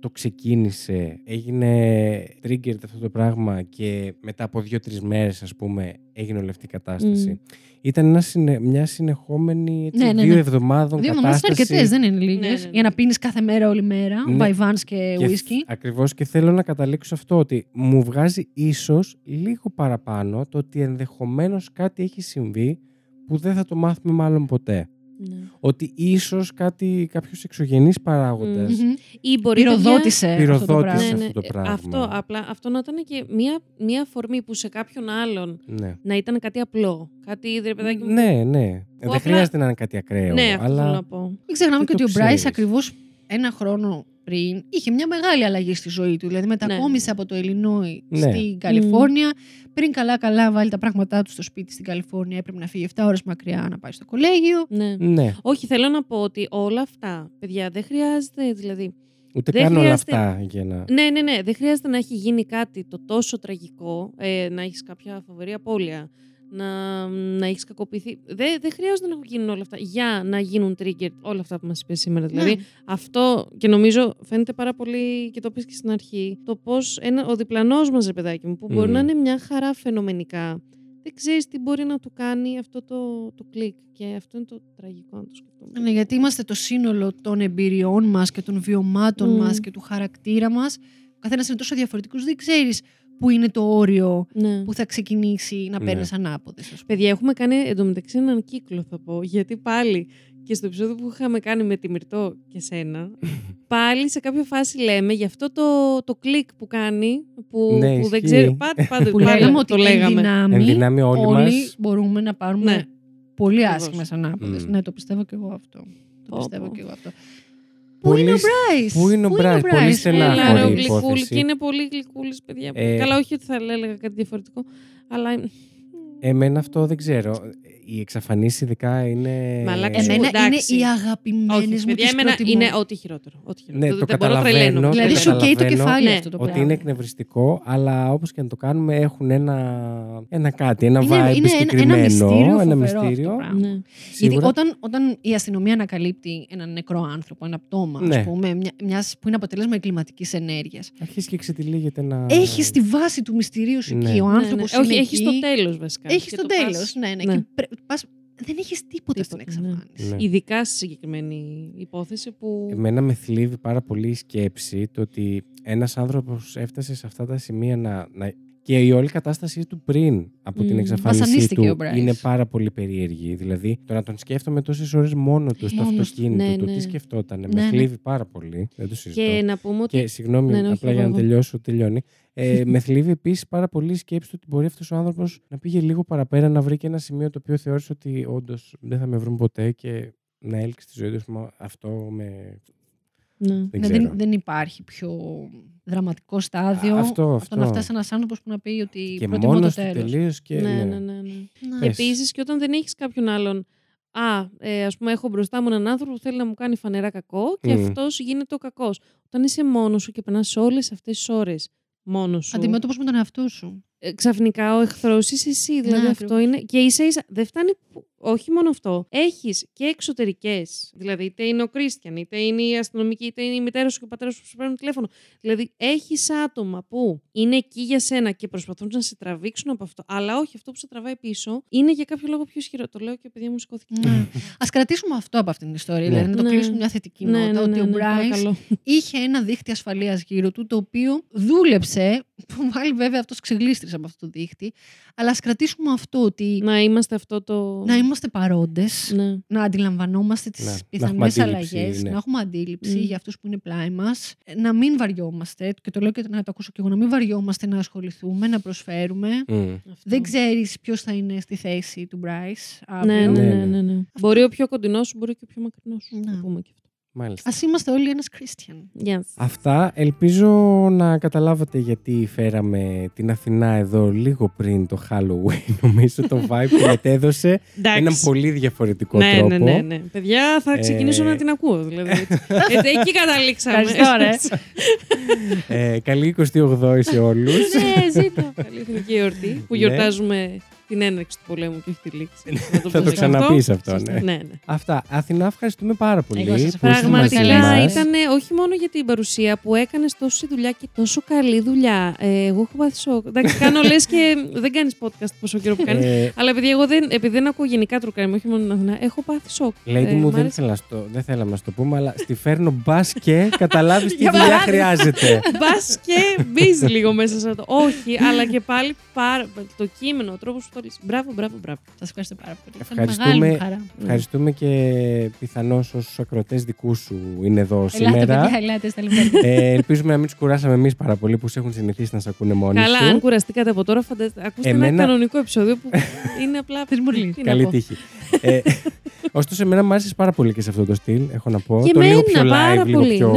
το ξεκίνησε, έγινε triggered αυτό το πράγμα και μετά από δύο-τρεις μέρες, ας πούμε, έγινε όλη αυτή η κατάσταση. Μμ. Ήταν ένα συνε- μια συνεχόμενη έτσι, Ναι, ναι, δύο ναι. εβδομάδων Δύο εβδομάδες είναι κατάσταση. αρκετές, δεν είναι λίγες. Ναι, ναι, ναι. Για να πίνεις κάθε μέρα, όλη μέρα. Ναι. Βαϊβάν και Και whisky. Ακριβώς και θέλω να καταλήξω σε αυτό ότι μου βγάζει ίσως λίγο παραπάνω το ότι ενδεχομένως κάτι έχει συμβεί που δεν θα το μάθουμε μάλλον ποτέ. Ναι. Ότι ίσως κάτι, κάποιο εξωγενή παράγοντα. Μμμ. Ή μπορεί παιδιά- Πυροδότησε αυτό το Πυροδότησε. πράγμα. σε Ναι, ναι. αυτό το Ε, πράγμα. Αυτό, απλά, αυτό να ήταν και μία, μία αφορμή που σε κάποιον άλλον Ναι. να ήταν κάτι απλό. Κάτι, ρε παιδάκι μου. ναι, ναι. Δεν απλά- χρειάζεται να είναι κάτι ακραίο. Ναι, αυτό αλλά... θέλω να πω. Μην ξεχνάμε Δεν και το ότι ο Μπράις ξέρεις. ακριβώς ένα χρόνο πριν είχε μια μεγάλη αλλαγή στη ζωή του. Δηλαδή μετακόμισε από το Ελληνόι Ναι. στην Καλιφόρνια. Πριν καλά-καλά βάλει τα πράγματά του στο σπίτι στην Καλιφόρνια, έπρεπε να φύγει 7 ώρες μακριά να πάει στο κολέγιο. Ναι. Ναι, Όχι, θέλω να πω ότι όλα αυτά, παιδιά, δεν χρειάζεται, δηλαδή. ούτε Δεν καν όλα χρειάζεται- αυτά για να. Ναι, ναι, ναι. Δεν χρειάζεται να έχει γίνει κάτι το τόσο τραγικό, ε, να έχεις κάποια φοβερή απώλεια, να, να έχεις κακοποιηθεί. Δεν, δεν χρειάζεται να γίνουν όλα αυτά για να γίνουν trigger όλα αυτά που μας είπες σήμερα. Δηλαδή, Ναι. αυτό και νομίζω φαίνεται πάρα πολύ και το πες και στην αρχή. Το πώς ο διπλανός μας, ρε παιδάκι μου, που μπορεί Μμμ. να είναι μια χαρά φαινομενικά, δεν ξέρεις τι μπορεί να του κάνει αυτό το, το κλικ. Και αυτό είναι το τραγικό, αν το σκεφτούμε. Ναι, γιατί είμαστε το σύνολο των εμπειριών μας και των βιωμάτων Μμ. μας και του χαρακτήρα μας. Ο καθένας είναι τόσο διαφορετικός, δεν ξέρεις πού είναι το όριο Ναι. που θα ξεκινήσει να Ναι. παίρνεις ανάποδες. Παιδιά, έχουμε κάνει εντωμεταξύ έναν κύκλο, θα πω. Γιατί πάλι και στο επεισόδιο που είχαμε κάνει με τη Μυρτό και σένα, πάλι σε κάποια φάση λέμε για αυτό το, το κλικ που κάνει, που, Ναι, που δεν ισχύει. ξέρει. Πάντε, πάντε, Που πάλι λέγαμε το ότι εν λέγαμε. δυνάμει, Εν δυνάμει όλοι όλοι μας. μπορούμε να πάρουμε Ναι. πολύ Ακριβώς. άσχημες ανάποδες. Μμ. Ναι, το πιστεύω και εγώ αυτό. Το Πω, πιστεύω πω. και εγώ αυτό. Πολύ Πού είναι ο σ- Μπράις; πού είναι ο Μπράις; Πολύ στενάχωρη Έλα, ρε, ο υπόθεση. γλυκούλης. Και είναι πολύ γλυκούλης, παιδιά. Ε, Καλά, όχι ότι θα έλεγα κάτι διαφορετικό, αλλά. Εμένα αυτό δεν ξέρω. Οι εξαφανίσει ειδικά είναι. Μαλάκα σου, Εμένα εντάξει. είναι οι αγαπημένε όχι, μου παιδιά, τις εμένα προτιμώ. είναι ό,τι χειρότερο. Ό,τι χειρότερο. Ναι, το δεν μπορώ καταλαβαίνω. τρελαίνομαι. Δηλαδή το σου καίει το καταλαβαίνω κεφάλι Ναι, αυτό το Ότι πράγμα. είναι εκνευριστικό, αλλά όπως και να το κάνουμε, έχουν ένα, ένα κάτι, ένα Είναι- vibe είναι ένα- ένα συγκεκριμένο. μυστήριο ένα φοβερό αυτό μυστήριο. το πράγμα. Ναι. Γιατί Σίγουρα. όταν, όταν η αστυνομία ανακαλύπτει έναν νεκρό άνθρωπο, ένα πτώμα, Ναι. ας πούμε, μια, μιας, που είναι αποτέλεσμα εγκληματικής ενέργειας, Αρχίζει και ξετυλίγεται ένα. έχει στη βάση του μυστηρίου σου Ναι. εκεί. Ο Ναι, ναι. άνθρωπος Όχι, έχει στο τέλος βασικά. Έχει Και στο το τέλος. πας- Ναι, ναι. Ναι. Και πρέ- πας- δεν έχεις τίποτα στην Τίποτα, ναι. εξαφάνιση. Ναι. Ειδικά στη συγκεκριμένη υπόθεση που. Εμένα με θλίβει πάρα πολύ η σκέψη το ότι ένας άνθρωπος έφτασε σε αυτά τα σημεία να, να... και η όλη κατάστασή του πριν από την Μμμ. εξαφάνισή Βασανίστηκε του ο Bryce. είναι πάρα πολύ περίεργη. Δηλαδή το να τον σκέφτομαι τόσες ώρες μόνο του στο Μόνος του. αυτοκίνητο, Ναι, το ναι. τι σκεφτόταν, Ναι, με ναι. θλίβει πάρα πολύ. Δεν το συζητώ. Και να πούμε ότι. Και συγγνώμη, Ναι, ναι, όχι, απλά για να εγώ. τελειώσω, τελειώνει. Ε, με θλίβει επίσης πάρα πολύ η σκέψη του ότι μπορεί αυτός ο άνθρωπος να πήγε λίγο παραπέρα, να βρει και ένα σημείο το οποίο θεώρησε ότι όντως δεν θα με βρουν ποτέ και να έλξει τη ζωή του. ας πούμε, Αυτό με. Ναι. Δεν Ναι, ξέρω. δεν, δεν υπάρχει πιο δραματικό στάδιο Α, αυτό, από αυτό. το να φτάσει ένας άνθρωπος που να πει ότι Και προτιμώ μόνος το του τέλος. τελείως και. Ναι, ναι. ναι, ναι. ναι. Ναι. Πες. Επίσης και όταν δεν έχεις κάποιον άλλον. Α, ε, ας πούμε, έχω μπροστά μου έναν άνθρωπο που θέλει να μου κάνει φανερά κακό και Μμ. αυτός γίνεται ο κακός. Όταν είσαι μόνος σου και περνάς όλες αυτές τις ώρες μόνος σου. Αντιμέτωπος με τον εαυτό σου. ε, ξαφνικά ο εχθρός είσαι εσύ. Δηλαδή Ναι, αυτό ακριβώς. είναι. Και ίσα ίσα. Δεν φτάνει. που- Όχι μόνο αυτό. Έχεις και εξωτερικές. Δηλαδή, είτε είναι ο Κρίστιαν, είτε είναι η αστυνομική, είτε είναι η μητέρας σου και ο πατέρας σου που σου παίρνουν τηλέφωνο. Δηλαδή, έχεις άτομα που είναι εκεί για σένα και προσπαθούν να σε τραβήξουν από αυτό. Αλλά όχι, αυτό που σε τραβάει πίσω είναι για κάποιο λόγο πιο ισχυρό. Το λέω και επειδή μου σηκώθηκε. Ναι. Α κρατήσουμε αυτό από αυτήν την ιστορία. Ναι. Δηλαδή, να το Ναι. κλείσουμε μια θετική Ναι, νότα. ναι, ότι ναι, ο ναι, Bryce παρακαλώ. είχε ένα δίχτυ ασφαλείας γύρω του, το οποίο δούλεψε. Που πάλι βέβαια αυτός ξεγλίστρησε από αυτό το δίχτυ. Αλλά ας κρατήσουμε αυτό ότι Να είμαστε αυτό το. να είμαστε παρόντες, Ναι. να αντιλαμβανόμαστε τις Ναι, να πιθανές έχουμε αντίληψη, αλλαγές, ναι. να έχουμε αντίληψη Μμ. για αυτούς που είναι πλάι μας, να μην βαριόμαστε, και το λέω και να το ακούσω και εγώ, να μην βαριόμαστε να ασχοληθούμε, να προσφέρουμε. Μμ. Αυτό. Δεν ξέρεις ποιος θα είναι στη θέση του Bryce Ναι, αύριο. ναι, Ναι, ναι, ναι. ναι, ναι. Μπορεί ο πιο κοντινός σου, μπορεί και ο πιο μακρινός σου. Ναι. Να πούμε και αυτό. Μάλιστα. Α είμαστε όλοι ένας Christian. Γεια σας. Αυτά ελπίζω να καταλάβατε γιατί φέραμε την Αθηνά εδώ λίγο πριν το Halloween. Νομίζω το vibe που μετέδωσε Εντάξει. έναν πολύ διαφορετικό ναι, τρόπο. ναι, ναι, ναι. Παιδιά, θα ξεκινήσω Ε, να την ακούω. Δηλαδή. Έτσι, εκεί καταλήξαμε. Ευχαριστώ, ρε. Ε, καλή 28η σε όλους. ναι, ζήτω. Καλή εθνική εορτή που Ναι. γιορτάζουμε την έναρξη του πολέμου και όχι τη λήξη. Να Θα το πούμε και ξαναπείς αυτό, Σωστά. ναι. ναι, ναι. Αυτά. Αθηνά, ευχαριστούμε πάρα πολύ. Εγώ σας που ήσασταν μαζί Πραγματικά μας. ήταν όχι μόνο για την παρουσία που έκανες τόση δουλειά και τόσο καλή δουλειά. Ε, εγώ έχω πάθει σοκ. Εντάξει, κάνω λες και δεν κάνεις podcast πόσο καιρό που κάνεις. Ε, Αλλά επειδή εγώ δεν, επειδή δεν ακούω γενικά τρουκάρι, όχι μόνο την Αθηνά, έχω πάθει σοκ. Lady Ε, μου, μ' δεν, άρεσε. ήθελα να στο, δεν θέλαμε να στο πούμε, αλλά στη φέρνω μπας και καταλάβεις τι Για δουλειά παράδειγμα. χρειάζεται. Μπας και μπει λίγο μέσα σε αυτό. Όχι, αλλά και πάλι πάρα, το κείμενο, ο τρόπος που το λύσει. Μπράβο, μπράβο, μπράβο. Σας ευχαριστώ πάρα πολύ. Ήταν Ευχαριστούμε. μεγάλη μου χαρά. Ευχαριστούμε και πιθανώς όσους ακροτέ δικούς σου είναι εδώ Ελάτε, σήμερα. παιδιά, ελάτε στα λεπτά. Ε, ελπίζουμε να μην τους κουράσαμε εμείς πάρα πολύ που σε έχουν συνηθίσει να σε ακούνε μόνοι Καλά, σου. αν κουραστήκατε από τώρα, φανταστείτε. Ακούστε ένα Εμένα- κανονικό επεισόδιο που είναι απλά. Θες μουρλί. Τι να Καλή πω. τύχη. ε, ωστόσο, εμένα μου άρεσες πάρα πολύ και σε αυτό το στυλ, έχω να πω. Και το λίγο πιο εμένα, πάρα live, λίγο πολύ, πιο.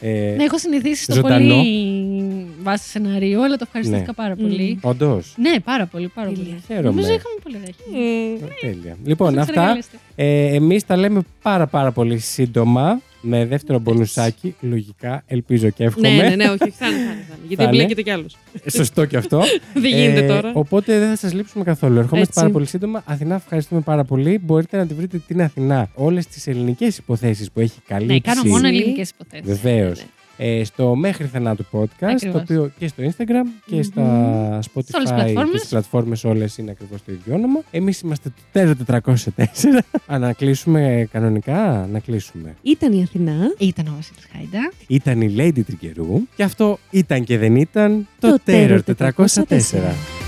ναι. Ε, Ναι, έχω συνηθίσει στο Ζωντανό. πολύ βάση σενάριο, αλλά το ευχαριστήθηκα Ναι. πάρα Μμμ. πολύ. Όντως. Ναι, πάρα πολύ, πάρα Τέλεια. πολύ. Χαίρομαι. Νομίζω είχαμε πολύ ωραία. Μμμ. Τέλεια. Λοιπόν, Σας αυτά. παρακαλέστε. Ε, Εμείς τα λέμε πάρα πάρα πολύ σύντομα. Με δεύτερο μπονουσάκι, λογικά, ελπίζω και εύχομαι. Ναι, ναι, ναι, όχι, όχι, θα είναι, θα είναι, θα είναι. Γιατί Θα είναι. εμπλέκεται κι άλλος. Σωστό και αυτό. Δεν γίνεται Ε, τώρα. Οπότε δεν θα σας λείψουμε καθόλου. Ερχόμαστε Έτσι. πάρα πολύ σύντομα. Αθηνά, ευχαριστούμε πάρα πολύ. Μπορείτε να τη βρείτε την Αθηνά. Όλες τις ελληνικές υποθέσεις που έχει καλύψει. Ναι, κάνω μόνο Εσύ. ελληνικές υποθέσεις. Βεβαίως. Ναι, Ε, στο Μέχρι Θανάτου Podcast, Ακριβώς. το οποίο και στο Instagram και Μμμ. στα όλες τις Spotify και πλατφόρμες. στις πλατφόρμες όλες είναι ακριβώς το ίδιο όνομα. Εμείς είμαστε το Τέρο 404. Α, να κλείσουμε κανονικά, να κλείσουμε. Ήταν η Αθηνά. Ήταν ο Βασίλης Χάιντα. Ήταν η Lady Τρικερού και αυτό ήταν και δεν ήταν το, Το Terror Terror 404.